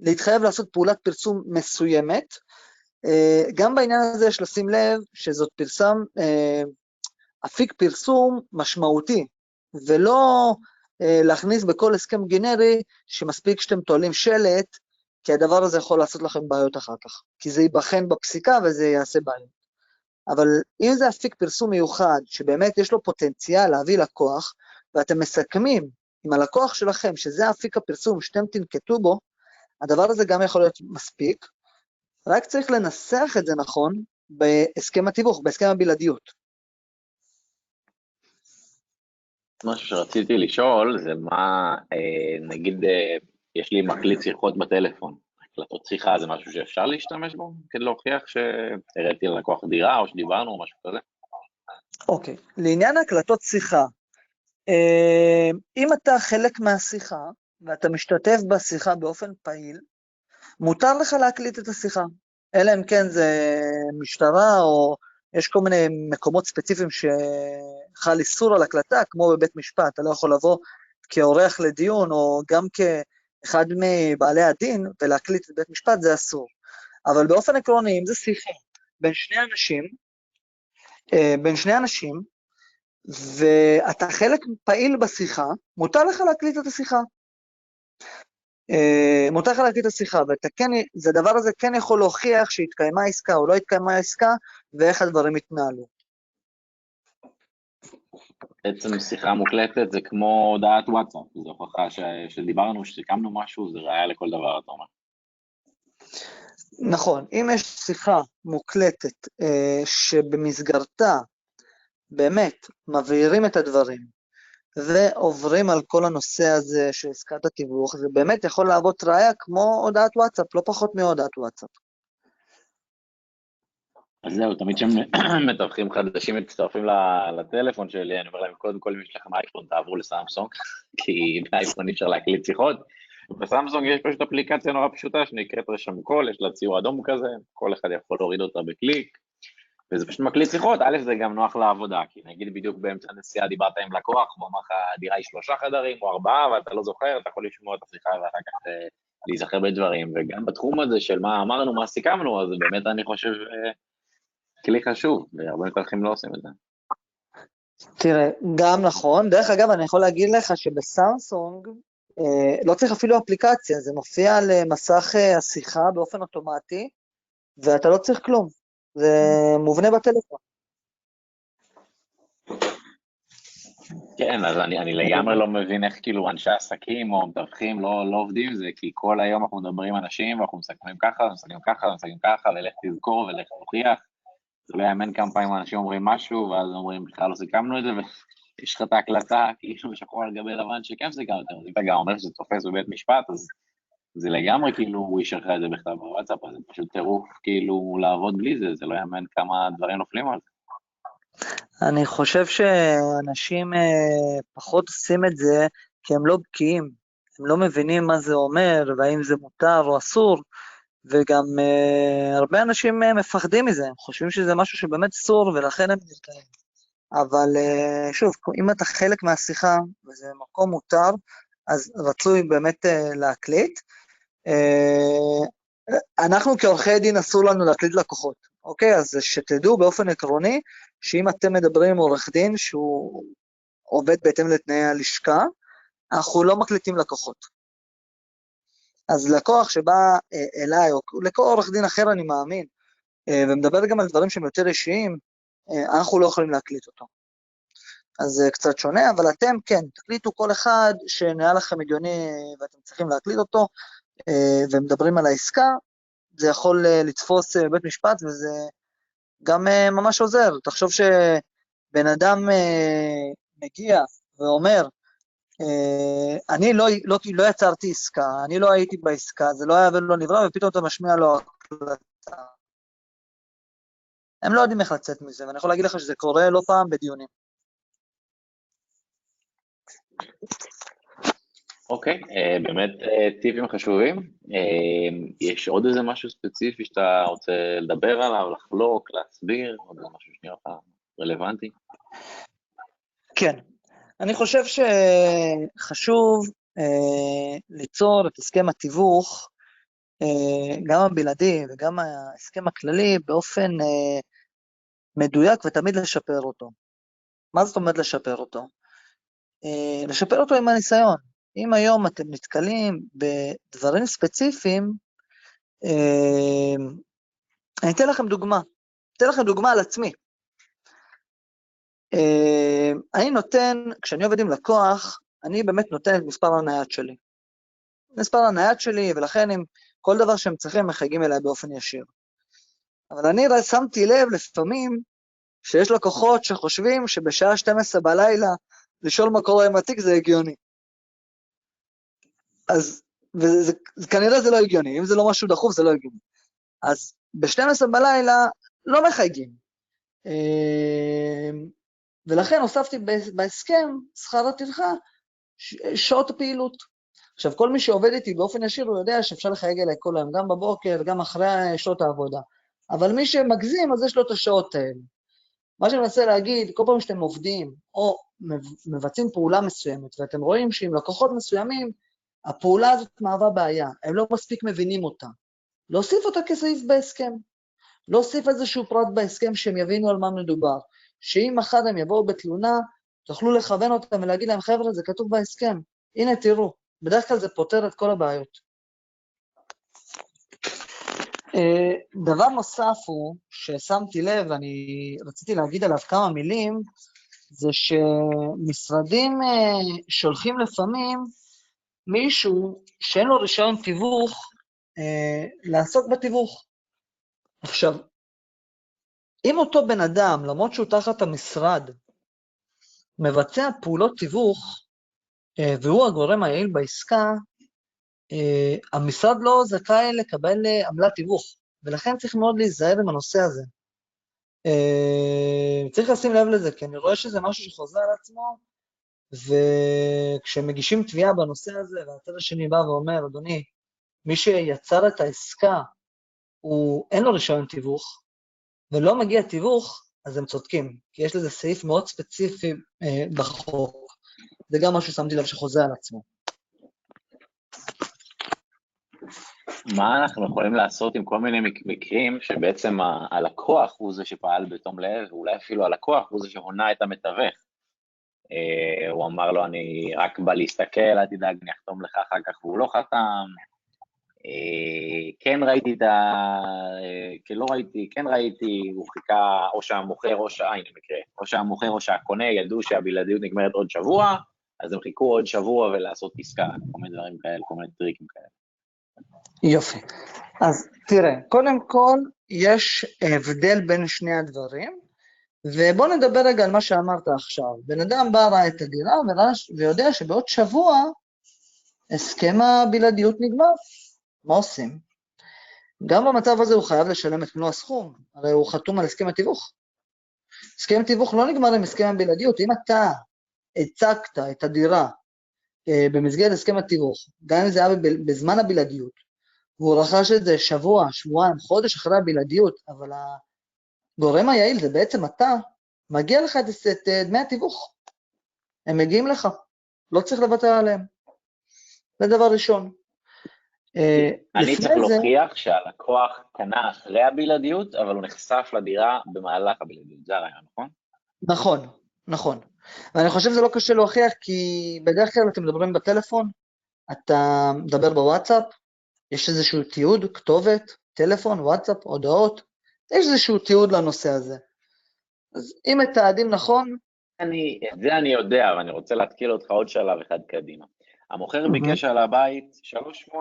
להתחייב לעשות פעולת פרסום מסוימת. אה, גם בעניין הזה יש לשים לב שזאת פרסם, אה, אפיק פרסום משמעותי, ולא אה, להכניס בכל הסכם גנרי שמספיק שאתם תועלים שלט, כי הדבר הזה יכול לעשות לכם בעיות אחר כך, כי זה ייבחן בפסיקה וזה יעשה בעיות. אבל אם זה אפיק פרסום מיוחד, שבאמת יש לו פוטנציאל להביא לקוח, ואתם מסכמים עם הלקוח שלכם שזה אפיק הפרסום שאתם תנקטו בו, הדבר הזה גם יכול להיות מספיק, רק צריך לנסח את זה נכון בהסכם התיווך, בהסכם הבלעדיות. משהו שרציתי לשאול זה מה, אה, נגיד, אה, יש לי מקליט שיחות בטלפון, הקלטות שיחה זה משהו שאפשר להשתמש בו כדי להוכיח שהראיתי ללקוח דירה או שדיברנו או משהו כזה? אוקיי, okay. לעניין הקלטות שיחה, אה, אם אתה חלק מהשיחה, ואתה משתתף בשיחה באופן פעיל, מותר לך להקליט את השיחה. אלא אם כן זה משטרה, או יש כל מיני מקומות ספציפיים שחל איסור על הקלטה, כמו בבית משפט, אתה לא יכול לבוא כאורח לדיון, או גם כאחד מבעלי הדין, ולהקליט את בית משפט, זה אסור. אבל באופן עקרוני, אם זה שיחה בין שני אנשים, אה, בין שני אנשים, ואתה חלק פעיל בשיחה, מותר לך להקליט את השיחה. אה, מותר לך להקליט את השיחה, ואתה כן, זה הדבר הזה כן יכול להוכיח שהתקיימה עסקה או לא התקיימה עסקה, ואיך הדברים התנהלו. בעצם שיחה מוקלטת זה כמו הודעת וואטסאפ, זו הוכחה ש... שדיברנו, שסיכמנו משהו, זה ראיה לכל דבר, אתה אומר. נכון, אם יש שיחה מוקלטת אה, שבמסגרתה באמת מבהירים את הדברים, ועוברים על כל הנושא הזה של עסקת התיווך, זה באמת יכול להוות ראייה כמו הודעת וואטסאפ, לא פחות מהודעת וואטסאפ. אז זהו, תמיד כשמתווכים חדשים מצטרפים לטלפון שלי, אני אומר להם, קודם כל, אם יש לכם אייפון, תעברו לסמסונג, כי באייפון אי אפשר להקליט שיחות. בסמסונג יש פשוט אפליקציה נורא פשוטה שנקראת רשם קול, יש לה ציור אדום כזה, כל אחד יכול להוריד אותה בקליק, וזה פשוט מקליט שיחות, א', זה גם נוח לעבודה, כי נגיד בדיוק באמצע הנסיעה דיברת עם לקוח, הוא אמר לך, הדירה היא שלושה חדרים או ארבעה, ואתה לא זוכר, אתה יכול לשמוע את השיחה ואחר כך אה, להיזכר בדברים, וגם בתחום הזה של מה אמרנו, מה סיכמנו, אז באמת אני חושב אה, כלי חשוב, והרבה מתווכים לא עושים את זה. תראה, גם נכון. דרך אגב, אני יכול להגיד לך שבסמסונג אה, לא צריך אפילו אפליקציה, זה מופיע על אה, מסך אה, השיחה באופן אוטומטי, ואתה לא צריך כלום. זה מובנה בטלפון. כן, אז אני, אני לגמרי לא מבין איך כאילו אנשי עסקים או מתווכים לא, לא עובדים עם זה, כי כל היום אנחנו מדברים עם אנשים ואנחנו מסכמים ככה, מסכמים ככה, מסכמים ככה, ולך תזכור ולך תוכיח. זה לא יאמן כמה פעמים אנשים אומרים משהו, ואז אומרים, בכלל לא סיכמנו את זה, ויש לך את ההקלטה, כאילו שחור על גבי לבן שכן סיכמת, אז אם אתה גם אומר שזה תופס בבית משפט, אז זה לגמרי כאילו הוא אישר לך את זה בכתב בוואטסאפ, אז זה פשוט טירוף כאילו לעבוד בלי זה, זה לא יאמן כמה דברים נופלים על זה. אני חושב שאנשים אה, פחות עושים את זה כי הם לא בקיאים, הם לא מבינים מה זה אומר והאם זה מותר או אסור, וגם uh, הרבה אנשים uh, מפחדים מזה, הם חושבים שזה משהו שבאמת אסור ולכן הם נרתעים. אבל uh, שוב, אם אתה חלק מהשיחה וזה מקום מותר, אז רצוי באמת uh, להקליט. Uh, אנחנו כעורכי דין אסור לנו להקליט לקוחות, אוקיי? אז שתדעו באופן עקרוני, שאם אתם מדברים עם עורך דין שהוא עובד בהתאם לתנאי הלשכה, אנחנו לא מקליטים לקוחות. אז לקוח שבא אה, אליי, או לכל עורך דין אחר אני מאמין, אה, ומדבר גם על דברים שהם יותר אישיים, אה, אנחנו לא יכולים להקליט אותו. אז זה קצת שונה, אבל אתם כן, תקליטו כל אחד שנראה לכם הגיוני ואתם צריכים להקליט אותו, ומדברים על העסקה, זה יכול לתפוס בית משפט וזה גם ממש עוזר. תחשוב שבן אדם מגיע ואומר, אני לא, לא, לא יצרתי עסקה, אני לא הייתי בעסקה, זה לא היה ולא נברא, ופתאום אתה משמיע לו הקלטה. הם לא יודעים איך לצאת מזה, ואני יכול להגיד לך שזה קורה לא פעם בדיונים. אוקיי, okay, uh, באמת uh, טיפים חשובים. יש עוד איזה משהו ספציפי שאתה רוצה לדבר עליו, לחלוק, להסביר, עוד משהו שנראה לך רלוונטי? כן, אני חושב שחשוב אה, ליצור את הסכם התיווך, אה, גם הבלעדי וגם ההסכם הכללי, באופן אה, מדויק ותמיד לשפר אותו. מה זאת אומרת לשפר אותו? אה, לשפר אותו עם הניסיון. אם היום אתם נתקלים בדברים ספציפיים, אה, אני אתן לכם דוגמה. אתן לכם דוגמה על עצמי. אה, אני נותן, כשאני עובד עם לקוח, אני באמת נותן את מספר הנייד שלי. מספר הנייד שלי, ולכן עם כל דבר שהם צריכים, מחייגים אליי באופן ישיר. אבל אני שמתי לב לפעמים שיש לקוחות שחושבים שבשעה 12 בלילה לשאול מה קורה עם התיק זה הגיוני. אז, וזה, כנראה זה לא הגיוני, אם זה לא משהו דחוף זה לא הגיוני. אז ב-12 בלילה לא מחייגים. ולכן הוספתי בהסכם שכר הטרחה שעות הפעילות. עכשיו, כל מי שעובד איתי באופן ישיר, הוא יודע שאפשר לחייג אליי כל היום, גם בבוקר וגם אחרי שעות העבודה. אבל מי שמגזים, אז יש לו את השעות האלה. מה שאני מנסה להגיד, כל פעם שאתם עובדים או מבצעים פעולה מסוימת, ואתם רואים שעם לקוחות מסוימים, הפעולה הזאת מהווה בעיה, הם לא מספיק מבינים אותה. להוסיף אותה כסעיף בהסכם. להוסיף איזשהו פרט בהסכם שהם יבינו על מה מדובר. שאם מחר הם יבואו בתלונה, תוכלו לכוון אותם ולהגיד להם, חבר'ה, זה כתוב בהסכם, הנה תראו, בדרך כלל זה פותר את כל הבעיות. אה, דבר נוסף הוא, ששמתי לב, ואני רציתי להגיד עליו כמה מילים, זה שמשרדים אה, שולחים לפעמים מישהו שאין לו רישיון תיווך אה, לעסוק בתיווך. עכשיו, אם אותו בן אדם, למרות שהוא תחת המשרד, מבצע פעולות תיווך, אה, והוא הגורם היעיל בעסקה, אה, המשרד לא זכאי לקבל אה, עמלת תיווך, ולכן צריך מאוד להיזהר עם הנושא הזה. צריך לשים לב לזה, כי אני רואה שזה משהו שחוזר על עצמו, וכשמגישים תביעה בנושא הזה, והצד השני בא ואומר, אדוני, מי שיצר את העסקה, הוא, אין לו רישיון תיווך, ולא מגיע תיווך, אז הם צודקים, כי יש לזה סעיף מאוד ספציפי אה, בחוק. זה גם משהו ששמתי לב שחוזר על עצמו. מה אנחנו יכולים לעשות עם כל מיני מקרים שבעצם הלקוח הוא זה שפעל בתום לב, ואולי אפילו הלקוח הוא זה שהונה את המתווך. אה, הוא אמר לו, אני רק בא להסתכל, אל תדאג, אני אחתום לך אחר כך, והוא לא חתם. אה, כן ראיתי את ה... כן לא ראיתי, כן ראיתי, הוא חיכה, או שהמוכר או שה... הנה מקרה, או שהמוכר או שהקונה ידעו שהבלעדיות נגמרת עוד שבוע, אז הם חיכו עוד שבוע ולעשות עסקה, כל מיני דברים כאלה, כל מיני טריקים כאלה. יופי. אז תראה, קודם כל, יש הבדל בין שני הדברים, ובוא נדבר רגע על מה שאמרת עכשיו. בן אדם בא, ראה את הדירה ויודע שבעוד שבוע הסכם הבלעדיות נגמר. מה עושים? גם במצב הזה הוא חייב לשלם את מלוא הסכום, הרי הוא חתום על הסכם התיווך. הסכם התיווך לא נגמר עם הסכם הבלעדיות, אם אתה הצגת את הדירה אה, במסגרת הסכם התיווך, גם אם זה היה בזמן הבלעדיות, והוא רכש את זה שבוע, שבועיים, חודש אחרי הבלעדיות, אבל הגורם היעיל זה בעצם אתה, מגיע לך את, את אה, דמי התיווך. הם מגיעים לך, לא צריך לוותר עליהם. זה דבר ראשון. אה, אני צריך להוכיח שהלקוח קנה אחרי הבלעדיות, אבל הוא נחשף לדירה במהלך הבלעדיות, זה הרעיון, נכון? נכון, נכון. ואני חושב שזה לא קשה להוכיח, כי בדרך כלל אתם מדברים בטלפון, אתה מדבר בוואטסאפ, יש איזשהו תיעוד, כתובת, טלפון, וואטסאפ, הודעות, יש איזשהו תיעוד לנושא הזה. אז אם מתעדים נכון... אני, את זה אני יודע, אבל אני רוצה להתקיל אותך עוד שלב אחד קדימה. המוכר ביקש על הבית 3.8.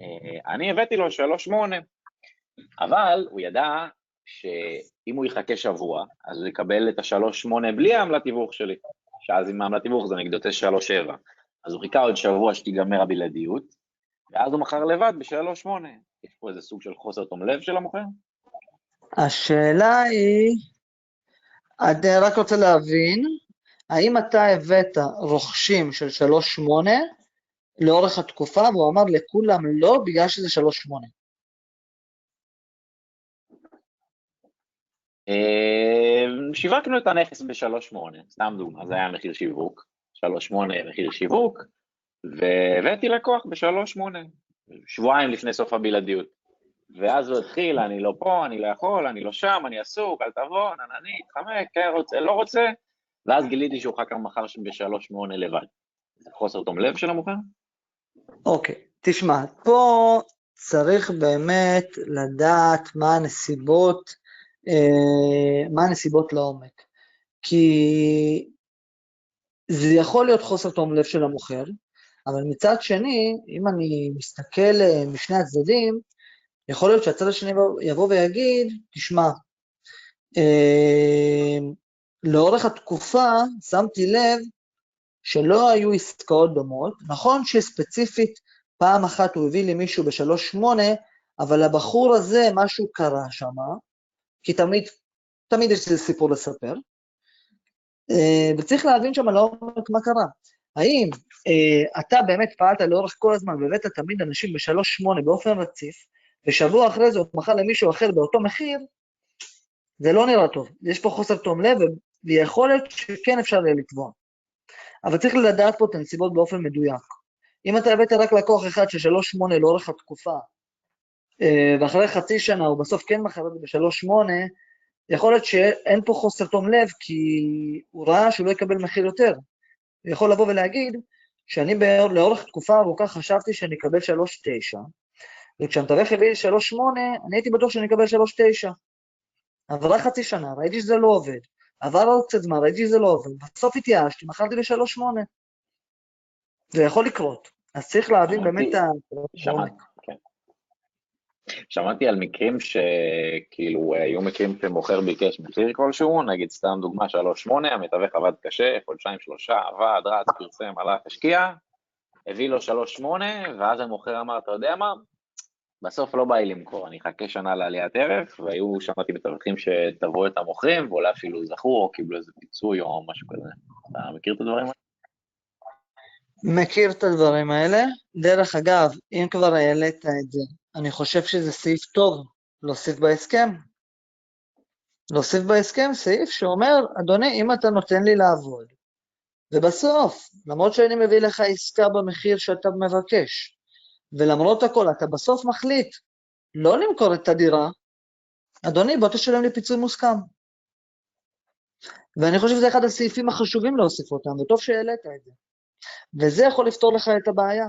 אה, אני הבאתי לו 3.8, אבל הוא ידע שאם הוא יחכה שבוע, אז הוא יקבל את ה-3.8 בלי העמלת תיווך שלי, שאז עם העמלת תיווך זה נגיד יוצא 3.7. אז הוא חיכה עוד שבוע שתיגמר הבלעדיות, ואז הוא מכר לבד ב-3.8. יש פה איזה סוג של חוסר תום לב של המוכר? השאלה היא, אני רק רוצה להבין, האם אתה הבאת רוכשים של 3.8 לאורך התקופה, והוא אמר לכולם לא בגלל שזה 3.8? אה, שיווקנו את הנכס ב-3.8, סתם דוגמה, זה היה מחיר שיווק, 3.8 מחיר שיווק, והבאתי לקוח ב-3.8, שבועיים לפני סוף הבלעדיות. ואז הוא התחיל, אני לא פה, אני לא יכול, אני לא שם, אני עסוק, אל תבוא, ננני, תתחמק, כן רוצה, לא רוצה, ואז גיליתי שהוא אחר כך מכר ב-3.8 לבד. זה חוסר תום לב של המוכר? אוקיי, תשמע, פה צריך באמת לדעת מה הנסיבות, אה, מה הנסיבות לעומק. כי זה יכול להיות חוסר תום לב של המוכר, אבל מצד שני, אם אני מסתכל אה, משני הצדדים, יכול להיות שהצד השני יבוא ויגיד, תשמע, אה, לאורך התקופה שמתי לב שלא היו עסקאות דומות, נכון שספציפית פעם אחת הוא הביא לי מישהו בשלוש שמונה, אבל לבחור הזה משהו קרה שם, כי תמיד, תמיד יש איזה סיפור לספר, אה, וצריך להבין שם לעומק מה קרה. האם אה, אתה באמת פעלת לאורך כל הזמן והבאת תמיד אנשים בשלוש שמונה באופן רציף, ושבוע אחרי זה הוא מכר למישהו אחר באותו מחיר, זה לא נראה טוב. יש פה חוסר תום לב, ויכול להיות שכן אפשר יהיה לתבוע. אבל צריך לדעת פה את הנסיבות באופן מדויק. אם אתה הבאת רק לקוח אחד של שלוש שמונה לאורך התקופה, אה, ואחרי חצי שנה הוא בסוף כן מכר את זה בשלוש שמונה, יכול להיות שאין פה חוסר תום לב, כי הוא ראה שהוא לא יקבל מחיר יותר. הוא יכול לבוא ולהגיד שאני לאורך תקופה ארוכה חשבתי שאני אקבל שלוש תשע, וכשהמתווך הביא לי שלוש שמונה, אני הייתי בטוח שאני אקבל שלוש תשע. עברה חצי שנה, ראיתי שזה לא עובד. עבר עוד קצת זמן, ראיתי שזה לא עובד. בסוף התייאשתי, מכרתי בשלוש שמונה. זה יכול לקרות. אז צריך להבין באמת את ה... כן. שמעתי על מקרים שכאילו היו מקרים שמוכר ביקש מחיר כלשהו, נגיד סתם דוגמה שלוש שמונה, המתווך עבד קשה, חודשיים שלושה, עבד, רץ, פרסם, הלך, השקיע, הביא לו שלוש שמונה, ואז המוכר אמר, אתה יודע מה, בסוף לא בא לי למכור, אני אחכה שנה לעליית ערך, והיו, שמעתי מתווכים שתבעו את המוכרים, ואולי אפילו זכו או קיבלו איזה פיצוי או משהו כזה. אתה מכיר את הדברים האלה? מכיר את הדברים האלה. דרך אגב, אם כבר העלית את זה, אני חושב שזה סעיף טוב להוסיף בהסכם. להוסיף בהסכם סעיף שאומר, אדוני, אם אתה נותן לי לעבוד, ובסוף, למרות שאני מביא לך עסקה במחיר שאתה מבקש, ולמרות הכל אתה בסוף מחליט לא למכור את הדירה, אדוני, בוא תשלם לי פיצוי מוסכם. ואני חושב שזה אחד הסעיפים החשובים להוסיף אותם, וטוב שהעלית את זה. וזה יכול לפתור לך את הבעיה.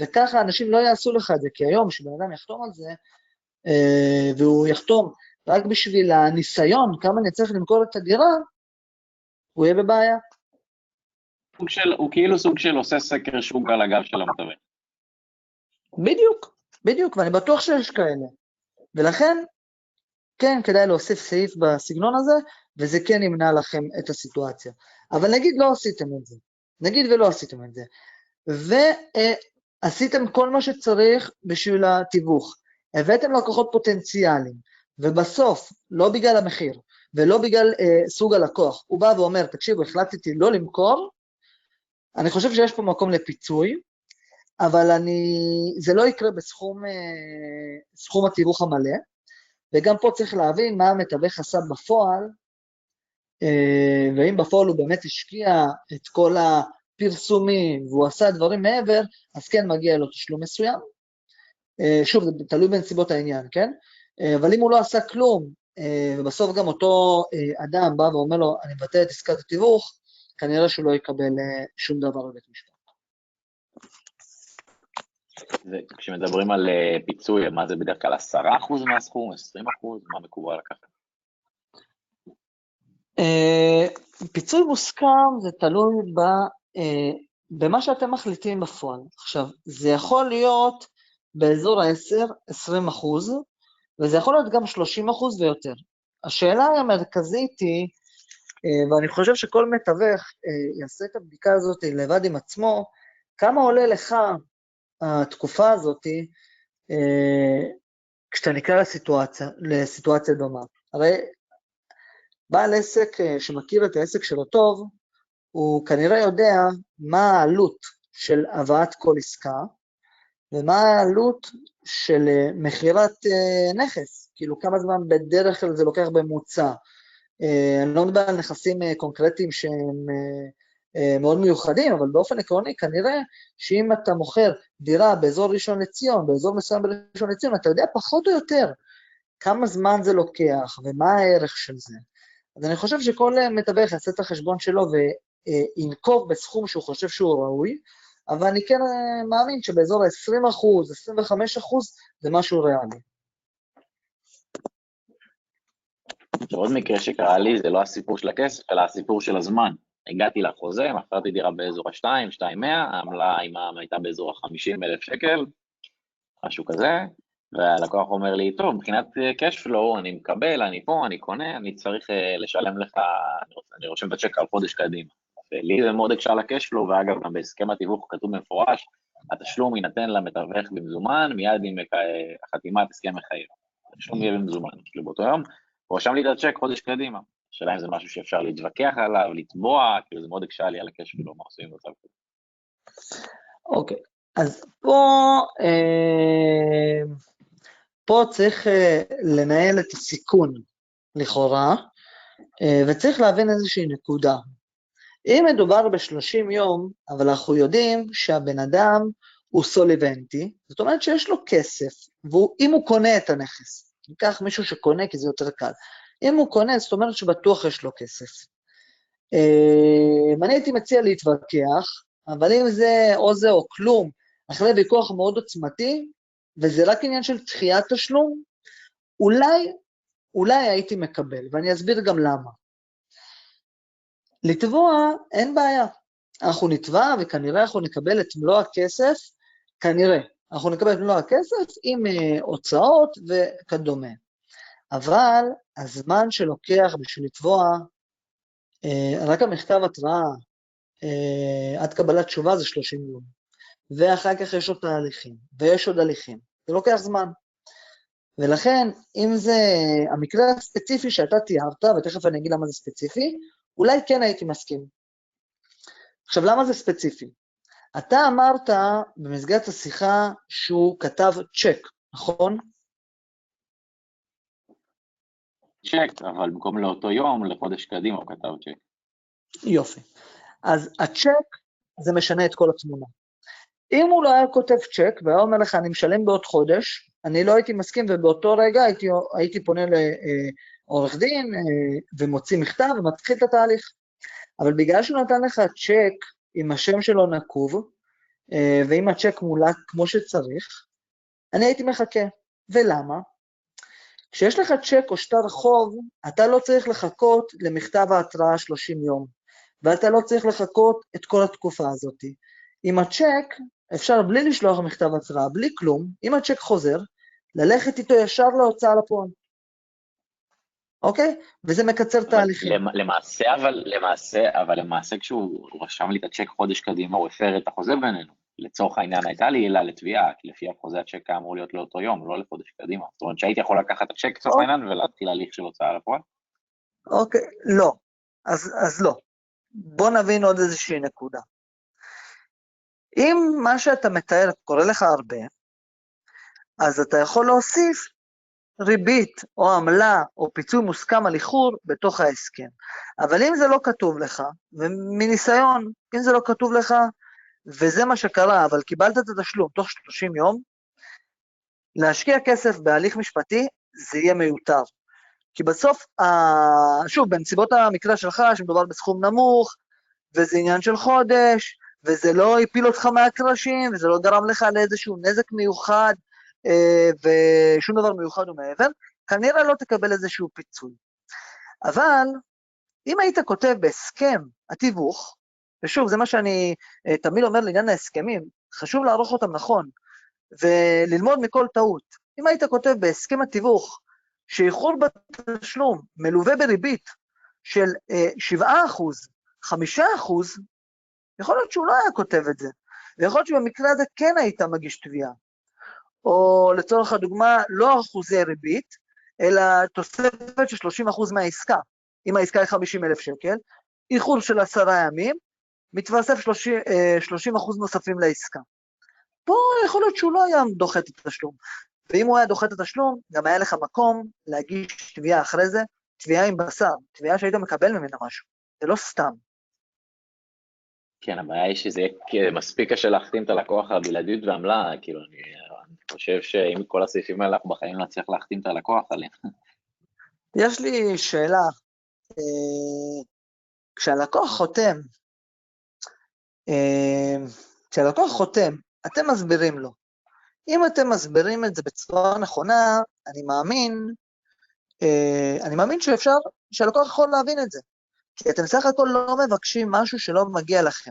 וככה אנשים לא יעשו לך את זה, כי היום כשבן אדם יחתום על זה, אה, והוא יחתום רק בשביל הניסיון, כמה אני צריך למכור את הדירה, הוא יהיה בבעיה. הוא כאילו סוג של עושה סקר שוק על הגב של המתווך. בדיוק, בדיוק, ואני בטוח שיש כאלה. ולכן, כן, כדאי להוסיף סעיף בסגנון הזה, וזה כן ימנע לכם את הסיטואציה. אבל נגיד לא עשיתם את זה, נגיד ולא עשיתם את זה, ועשיתם כל מה שצריך בשביל התיווך, הבאתם לקוחות פוטנציאליים, ובסוף, לא בגלל המחיר, ולא בגלל אה, סוג הלקוח, הוא בא ואומר, תקשיבו, החלטתי לא למכור, אני חושב שיש פה מקום לפיצוי, אבל אני, זה לא יקרה בסכום אה, סכום התיווך המלא, וגם פה צריך להבין מה המתווך עשה בפועל, אה, ואם בפועל הוא באמת השקיע את כל הפרסומים והוא עשה דברים מעבר, אז כן מגיע לו תשלום מסוים. אה, שוב, זה תלוי בנסיבות העניין, כן? אבל אם הוא לא עשה כלום, ובסוף גם אותו אדם בא ואומר לו, אני מבטא את עסקת התיווך, כנראה שהוא לא יקבל שום דבר בבית משפט. כשמדברים על פיצוי, מה זה בדרך כלל 10% מהסכום, 20%? מה מקובל לקחת? אה, פיצוי מוסכם זה תלוי ב, uh, במה שאתם מחליטים בפועל. עכשיו, זה יכול להיות באזור ה-10-20 אחוז, וזה יכול להיות גם 30 אחוז ויותר. השאלה המרכזית היא, ואני חושב שכל מתווך יעשה את הבדיקה הזאת לבד עם עצמו, כמה עולה לך התקופה הזאת uh, כשאתה נקרא לסיטואציה, לסיטואציה דומה. הרי בעל עסק אה, שמכיר את העסק שלו טוב, הוא כנראה יודע מה העלות של הבאת כל עסקה, ומה העלות של אה, מכירת אה, נכס, כאילו כמה זמן בדרך כלל זה לוקח בממוצע. אני לא מדבר על נכסים קונקרטיים שהם מאוד מיוחדים, אבל באופן עקרוני כנראה שאם אתה מוכר דירה באזור ראשון לציון, באזור מסוים בראשון לציון, אתה יודע פחות או יותר כמה זמן זה לוקח ומה הערך של זה. אז אני חושב שכל אה, מתווך יעשה את החשבון שלו וינקוב בסכום שהוא חושב שהוא ראוי, אבל אני כן אה, מאמין שבאזור ה-20 אחוז, 25 אחוז, זה משהו ריאלי. עוד מקרה שקרה לי, זה לא הסיפור של הכסף, אלא הסיפור של הזמן. הגעתי לחוזה, מכרתי דירה באזור ה-2, 2.100, העמלה עם העם הייתה באזור ה-50 אלף שקל, משהו כזה, והלקוח אומר לי, טוב, מבחינת אה, cash flow, אני מקבל, אני פה, אני קונה, אני צריך uh, לשלם לך, אני רושם את הצ'ק על חודש קדימה. ולי זה מאוד הקשה ל-cash ואגב, גם בהסכם התיווך כתוב במפורש, התשלום יינתן למתווך במזומן, מיד עם uh, חתימת הסכם מחייב. התשלום יהיה במזומן, כאילו באותו יום, הוא רשם לי את הצ'ק חודש קדימה. השאלה אם זה משהו שאפשר להתווכח עליו, לתבוע, כאילו זה מאוד הקשה לי על ה-cash flow, מה עושים במצב כזה. אוקיי, אז פה... אה... פה צריך אה, לנהל את הסיכון, לכאורה, אה, וצריך להבין איזושהי נקודה. אם מדובר ב-30 יום, אבל אנחנו יודעים שהבן אדם הוא סוליבנטי, זאת אומרת שיש לו כסף, ואם הוא קונה את הנכס, ניקח מישהו שקונה כי זה יותר קל, אם הוא קונה, זאת אומרת שבטוח יש לו כסף. אה, אני הייתי מציע להתווכח, אבל אם זה או זה או כלום, אחרי ויכוח מאוד עוצמתי, וזה רק עניין של דחיית תשלום, אולי, אולי הייתי מקבל, ואני אסביר גם למה. לתבוע אין בעיה, אנחנו נתבע וכנראה אנחנו נקבל את מלוא הכסף, כנראה, אנחנו נקבל את מלוא הכסף עם uh, הוצאות וכדומה. אבל הזמן שלוקח בשביל לתבוע, uh, רק המכתב התראה uh, עד קבלת תשובה זה 30 יום. ואחר כך יש עוד תהליכים, ויש עוד הליכים, זה לוקח זמן. ולכן, אם זה המקרה הספציפי שאתה תיארת, ותכף אני אגיד למה זה ספציפי, אולי כן הייתי מסכים. עכשיו, למה זה ספציפי? אתה אמרת במסגרת השיחה שהוא כתב צ'ק, נכון? צ'ק, אבל במקום לאותו יום, לחודש קדימה הוא כתב צ'ק. יופי. אז הצ'ק, זה משנה את כל התמונה. אם הוא לא היה כותב צ'ק והיה אומר לך, אני משלם בעוד חודש, אני לא הייתי מסכים, ובאותו רגע הייתי, הייתי פונה לעורך דין אה, ומוציא מכתב ומתחיל את התהליך. אבל בגלל שהוא נתן לך צ'ק עם השם שלו נקוב, אה, ועם הצ'ק מולק כמו שצריך, אני הייתי מחכה. ולמה? כשיש לך צ'ק או שטר חוב, אתה לא צריך לחכות למכתב ההתראה 30 יום, ואתה לא צריך לחכות את כל התקופה הזאת. עם הצ'ק, אפשר בלי לשלוח מכתב התראה, בלי כלום, אם הצ'ק חוזר, ללכת איתו ישר להוצאה לפועל. אוקיי? וזה מקצר תהליכים. למעשה, אבל למעשה, אבל למעשה כשהוא רשם לי את הצ'ק חודש קדימה, הוא הפר את החוזה בינינו. לצורך העניין הייתה לי עילה לתביעה, כי לפי החוזה הצ'ק היה אמור להיות לאותו יום, לא לחודש קדימה. זאת אומרת שהייתי יכול לקחת את הצ'ק לצורך אוקיי. העניין ולהתחיל הליך של הוצאה לפועל? אוקיי, לא. אז, אז לא. בוא נבין עוד איזושהי נקודה. אם מה שאתה מתאר קורה לך הרבה, אז אתה יכול להוסיף ריבית או עמלה או פיצוי מוסכם על איחור בתוך ההסכם. אבל אם זה לא כתוב לך, ומניסיון, אם זה לא כתוב לך, וזה מה שקרה, אבל קיבלת את התשלום תוך 30 יום, להשקיע כסף בהליך משפטי זה יהיה מיותר. כי בסוף, שוב, בנסיבות המקרה שלך, שמדובר בסכום נמוך, וזה עניין של חודש, וזה לא הפיל אותך מהקרשים, וזה לא גרם לך לאיזשהו נזק מיוחד, אה, ושום דבר מיוחד ומעבר, כנראה לא תקבל איזשהו פיצוי. אבל אם היית כותב בהסכם התיווך, ושוב, זה מה שאני אה, תמיד אומר לעניין ההסכמים, חשוב לערוך אותם נכון, וללמוד מכל טעות. אם היית כותב בהסכם התיווך שאיחור בתשלום מלווה בריבית של 7%, אה, 5%, יכול להיות שהוא לא היה כותב את זה, ויכול להיות שבמקרה הזה כן היית מגיש תביעה. או לצורך הדוגמה, לא אחוזי ריבית, אלא תוספת של 30% מהעסקה. אם העסקה היא 50 אלף שקל, איחור של עשרה ימים, מתווסף 30, 30 אה, אחוז נוספים לעסקה. פה יכול להיות שהוא לא היה דוחה את התשלום. ואם הוא היה דוחה את התשלום, גם היה לך מקום להגיש תביעה אחרי זה, תביעה עם בשר, תביעה שהיית מקבל ממנה משהו. זה לא סתם. כן, הבעיה היא שזה יהיה מספיק קשה להחתים את הלקוח על הבלעדיות ועמלה, כאילו, אני, אני חושב שאם כל הסעיפים האלה אנחנו בחיים לא נצליח להחתים את הלקוח עליהם. יש לי שאלה, אה, כשהלקוח חותם כשהלקוח חותם, אתם מסבירים לו. אם אתם מסבירים את זה בצורה נכונה, אני מאמין, אה, אני מאמין שאפשר, שהלקוח יכול להבין את זה. כי אתם סך הכל לא מבקשים משהו שלא מגיע לכם.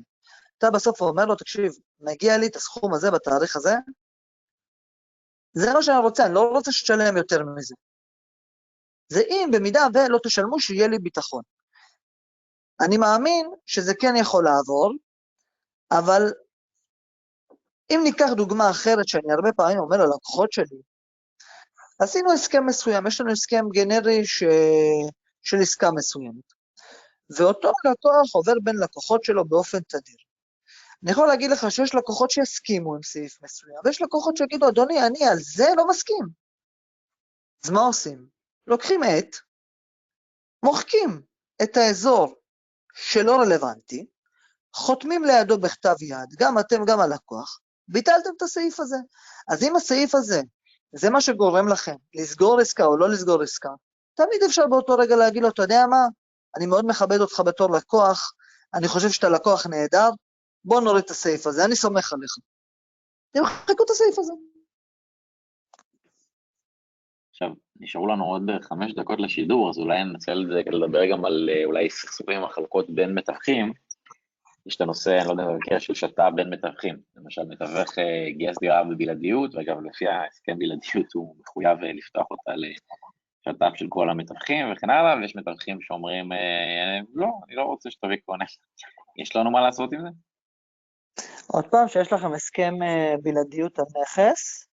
אתה בסוף אומר לו, תקשיב, מגיע לי את הסכום הזה בתאריך הזה, זה מה שאני רוצה, אני לא רוצה שתשלם יותר מזה. זה אם במידה ולא תשלמו, שיהיה לי ביטחון. אני מאמין שזה כן יכול לעבור, אבל אם ניקח דוגמה אחרת שאני הרבה פעמים אומר ללקוחות שלי, עשינו הסכם מסוים, יש לנו הסכם גנרי ש... של עסקה מסוימת, ואותו לקוח עובר בין לקוחות שלו באופן תדיר. אני יכול להגיד לך שיש לקוחות שיסכימו עם סעיף מסוים, ויש לקוחות שיגידו, אדוני, אני על זה לא מסכים. אז מה עושים? לוקחים עט, מוחקים את האזור שלא רלוונטי, חותמים לידו בכתב יד, גם אתם, גם הלקוח, ביטלתם את הסעיף הזה. אז אם הסעיף הזה, זה מה שגורם לכם לסגור עסקה או לא לסגור עסקה, תמיד אפשר באותו רגע להגיד לו, אתה יודע מה, אני מאוד מכבד אותך בתור לקוח, אני חושב שאתה לקוח נהדר, בוא נוריד את הסעיף הזה, אני סומך עליך. תמחקו את הסעיף הזה. עכשיו, נשארו לנו עוד חמש דקות לשידור, אז אולי ננצל לדבר גם על אה, אולי סכסוכים ומחלוקות בין מתווכים. יש את הנושא, אני לא יודע, במקרה של שת"פ בין מתווכים. למשל, מתווך אה, גייס דירה בבלעדיות, ואגב, לפי ההסכם בלעדיות הוא מחויב אה, לפתוח אותה לשת"פ של כל המתווכים וכן הלאה, ויש מתווכים שאומרים, אה, לא, אני לא רוצה שתביא קונה. יש לנו מה לעשות עם זה? עוד פעם, שיש לכם הסכם בלעדיות על נכס,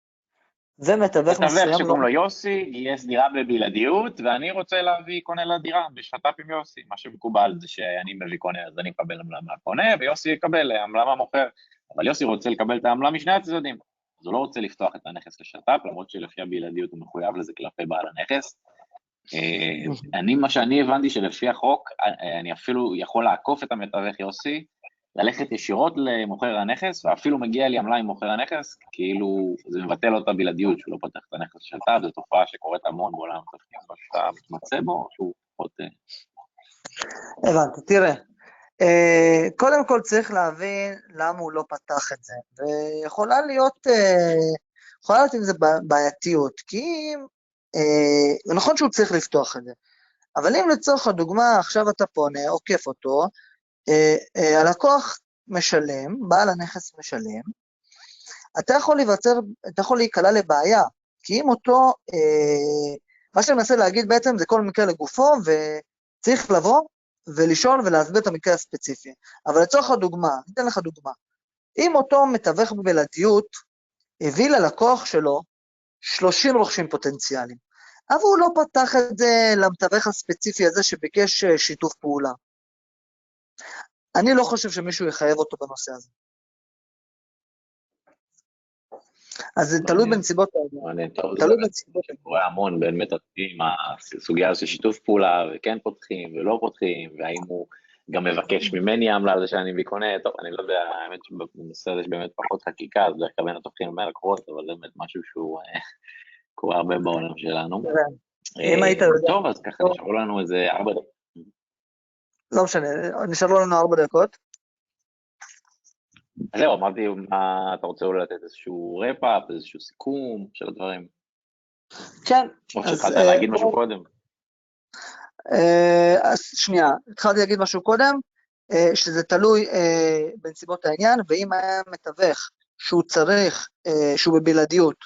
ומתווך מסוים... מתווך שקוראים לו יוסי, גייס דירה בבלעדיות, ואני רוצה להביא קונה לדירה בשת"פ עם יוסי. מה שמקובל זה שאני מביא קונה, אז אני מקבל עמלה מהקונה, ויוסי יקבל עמלה מהמוכר. אבל יוסי רוצה לקבל את העמלה משני הצדדים. אז הוא לא רוצה לפתוח את הנכס לשת"פ, למרות שלפי הבלעדיות הוא מחויב לזה כלפי בעל הנכס. אה, אני, מה שאני הבנתי שלפי החוק, אה, אני אפילו יכול לעקוף את המתווך יוסי, ללכת ישירות למוכר הנכס, ואפילו מגיע לי עמלה עם מוכר הנכס, כאילו זה מבטל לו את הבלעדיות שהוא לא פותח את הנכס של תו, זו תופעה שקורית המון בעולם משהו שאתה מתמצא בו, שהוא פחות... אה, הבנתי, תראה, אה, קודם כל צריך להבין למה הוא לא פתח את זה, ויכולה להיות, אה, יכולה להיות עם זה בעייתיות, כי זה נכון שהוא צריך לפתוח את זה, אבל אם לצורך הדוגמה עכשיו אתה פונה, עוקף אותו, הלקוח משלם, בעל הנכס משלם, אתה יכול להיווצר, אתה יכול להיקלע לבעיה, כי אם אותו, אה, מה שאני מנסה להגיד בעצם זה כל מקרה לגופו, וצריך לבוא ולשאול ולהסביר את המקרה הספציפי. אבל לצורך הדוגמה, אני אתן לך דוגמה, אם אותו מתווך בבלעדיות הביא ללקוח שלו 30 רוכשים פוטנציאליים, אבל הוא לא פתח את זה למתווך הספציפי הזה שביקש שיתוף פעולה. אני לא חושב שמישהו יחייב אותו בנושא הזה. אז זה תלוי בנסיבות העניין. תלוי בנסיבות. זה קורה המון בין מטפלים, הסוגיה הזו של שיתוף פעולה, וכן פותחים ולא פותחים, והאם הוא גם מבקש ממני עמלה על זה שאני מביא קונה, טוב, אני לא יודע, האמת שבנושא הזה יש באמת פחות חקיקה, אז דרך כלל בין התופחים לבין הלקוחות, אבל זה באמת משהו שהוא אה, קורה הרבה בעולם שלנו. אם היית יודע. טוב, אז ככה נשארו לנו איזה ארבע דקות. לא משנה, נשארו לנו ארבע דקות. זהו, אמרתי, מה אתה רוצה אולי לתת איזשהו רפאפ, איזשהו סיכום של הדברים? כן. או שהתחלת להגיד משהו קודם. אה, אז שנייה, התחלתי להגיד משהו קודם, אה, שזה תלוי אה, בנסיבות העניין, ואם היה מתווך שהוא צריך, שהוא בבלעדיות,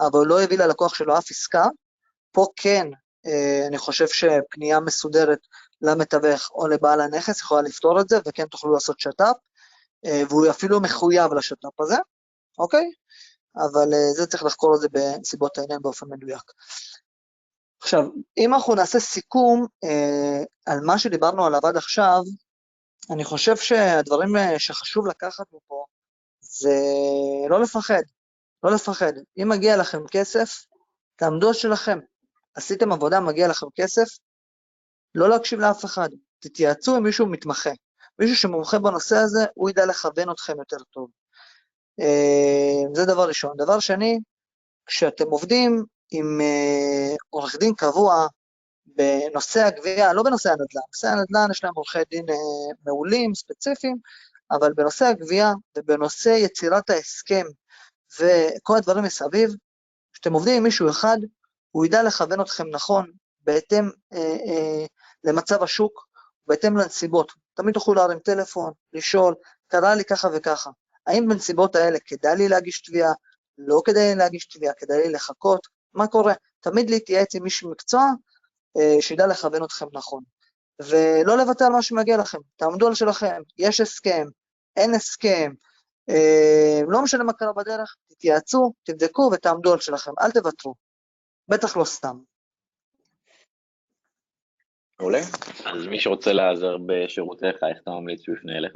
אבל הוא לא הביא ללקוח שלו אף עסקה, פה כן, אני חושב שפנייה מסודרת למתווך או לבעל הנכס, יכולה לפתור את זה, וכן תוכלו לעשות שת"פ, אה, והוא אפילו מחויב לשת"פ הזה, אוקיי? אבל אה, זה צריך לחקור את זה בנסיבות העניין באופן מדויק. עכשיו, אם אנחנו נעשה סיכום אה, על מה שדיברנו עליו עד עכשיו, אני חושב שהדברים אה, שחשוב לקחת מפה זה לא לפחד, לא לפחד. אם מגיע לכם כסף, תעמדו על שלכם. עשיתם עבודה, מגיע לכם כסף, לא להקשיב לאף אחד, תתייעצו עם מישהו מתמחה. מישהו שמומחה בנושא הזה, הוא ידע לכוון אתכם יותר טוב. אה, זה דבר ראשון. דבר שני, כשאתם עובדים עם אה, עורך דין קבוע בנושא הגבייה, לא בנושא הנדל"ן, בנושא הנדל"ן יש להם עורכי דין אה, מעולים, ספציפיים, אבל בנושא הגבייה ובנושא יצירת ההסכם וכל הדברים מסביב, כשאתם עובדים עם מישהו אחד, הוא ידע לכוון אתכם נכון, בהתאם אה, אה, למצב השוק, בהתאם לנסיבות. תמיד תוכלו להרים טלפון, לשאול, קרה לי ככה וככה. האם בנסיבות האלה כדאי לי להגיש תביעה, לא כדאי לי להגיש תביעה, כדאי לי לחכות, מה קורה? תמיד להתייעץ עם מישהו מקצוע אה, שידע לכוון אתכם נכון. ולא לוותר על מה שמגיע לכם, תעמדו על שלכם, יש הסכם, אין הסכם, אה, לא משנה מה קרה בדרך, תתייעצו, תבדקו ותעמדו על שלכם, אל תוותרו, בטח לא סתם. מעולה. אז מי שרוצה לעזר בשירותיך, איך אתה ממליץ שהוא יפנה אליך?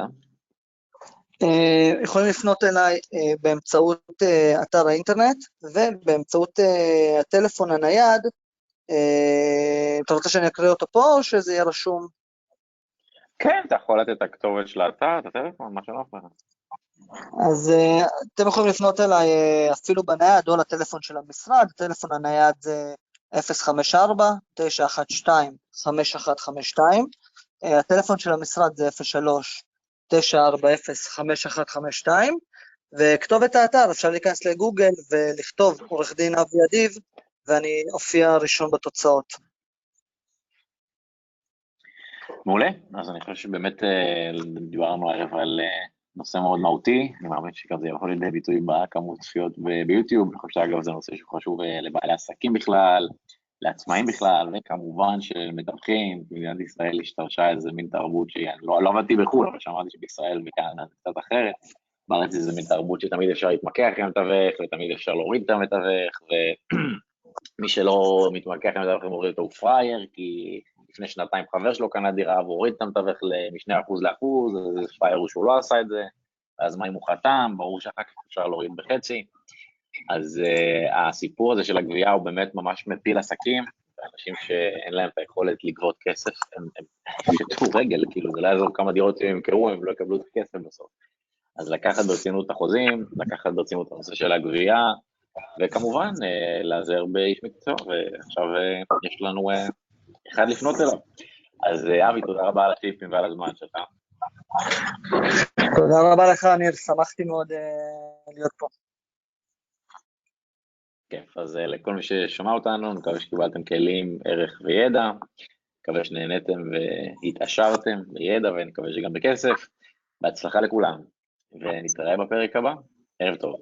Uh, יכולים לפנות אליי uh, באמצעות uh, אתר האינטרנט ובאמצעות הטלפון הנייד. אתה רוצה שאני אקריא אותו פה או שזה יהיה רשום? כן, אתה יכול לתת את הכתובת של האתר, את הטלפון, מה שנוח לך. אז uh, אתם יכולים לפנות אליי uh, אפילו בנייד או לטלפון של המשרד, הטלפון הנייד זה 054-912-5152. אה, הטלפון של המשרד זה 03-940-5152, וכתובת האתר, אפשר להיכנס לגוגל ולכתוב עורך דין אבי אדיב, ואני אופיע ראשון בתוצאות. מעולה, אז אני חושב שבאמת דיברנו הערב על נושא מאוד מהותי, אני מאמין שגם זה יכול לידי ביטוי בכמות צפיות ביוטיוב, אני חושב שאגב זה נושא שהוא חשוב אה, לבעלי עסקים בכלל, לעצמאים בכלל, וכמובן שמתווכים, במדינת ישראל השתרשה איזה מין תרבות שהיא, לא, לא עבדתי בחו"ל, אבל שמעתי שבישראל וכאן זה קצת אחרת, בארץ זה מין תרבות שתמיד אפשר להתמקח עם המתווך, ותמיד אפשר להוריד את המתווך, ומי שלא מתמקח עם המתווך מוריד אותו הוא פראייר, כי לפני שנתיים חבר שלו קנה דירה והוריד את המתווך משני אחוז לאחוז, אז פראייר הוא שהוא לא עשה את זה, אז מה אם הוא חתם, ברור שאחר כך אפשר להוריד בחצי. אז uh, הסיפור הזה של הגבייה הוא באמת ממש מפיל עסקים, אנשים שאין להם את היכולת לגבות כסף, הם, הם, שטו רגל, כאילו זה לא יעזור כמה דירות שהם ימכרו, הם לא יקבלו את הכסף בסוף. אז לקחת ברצינות את החוזים, לקחת ברצינות את הנושא של הגבייה, וכמובן לעזר באיש מקצוע, ועכשיו יש לנו אחד לפנות אליו. אז אבי, תודה רבה על הטיפים ועל הזמן שלך. תודה רבה לך, ניר, שמחתי מאוד להיות פה. כיף, אז לכל מי ששמע אותנו, מקווה שקיבלתם כלים, ערך וידע, מקווה שנהניתם והתעשרתם בידע ונקווה שגם בכסף. בהצלחה לכולם, ונתראה בפרק הבא. ערב טוב.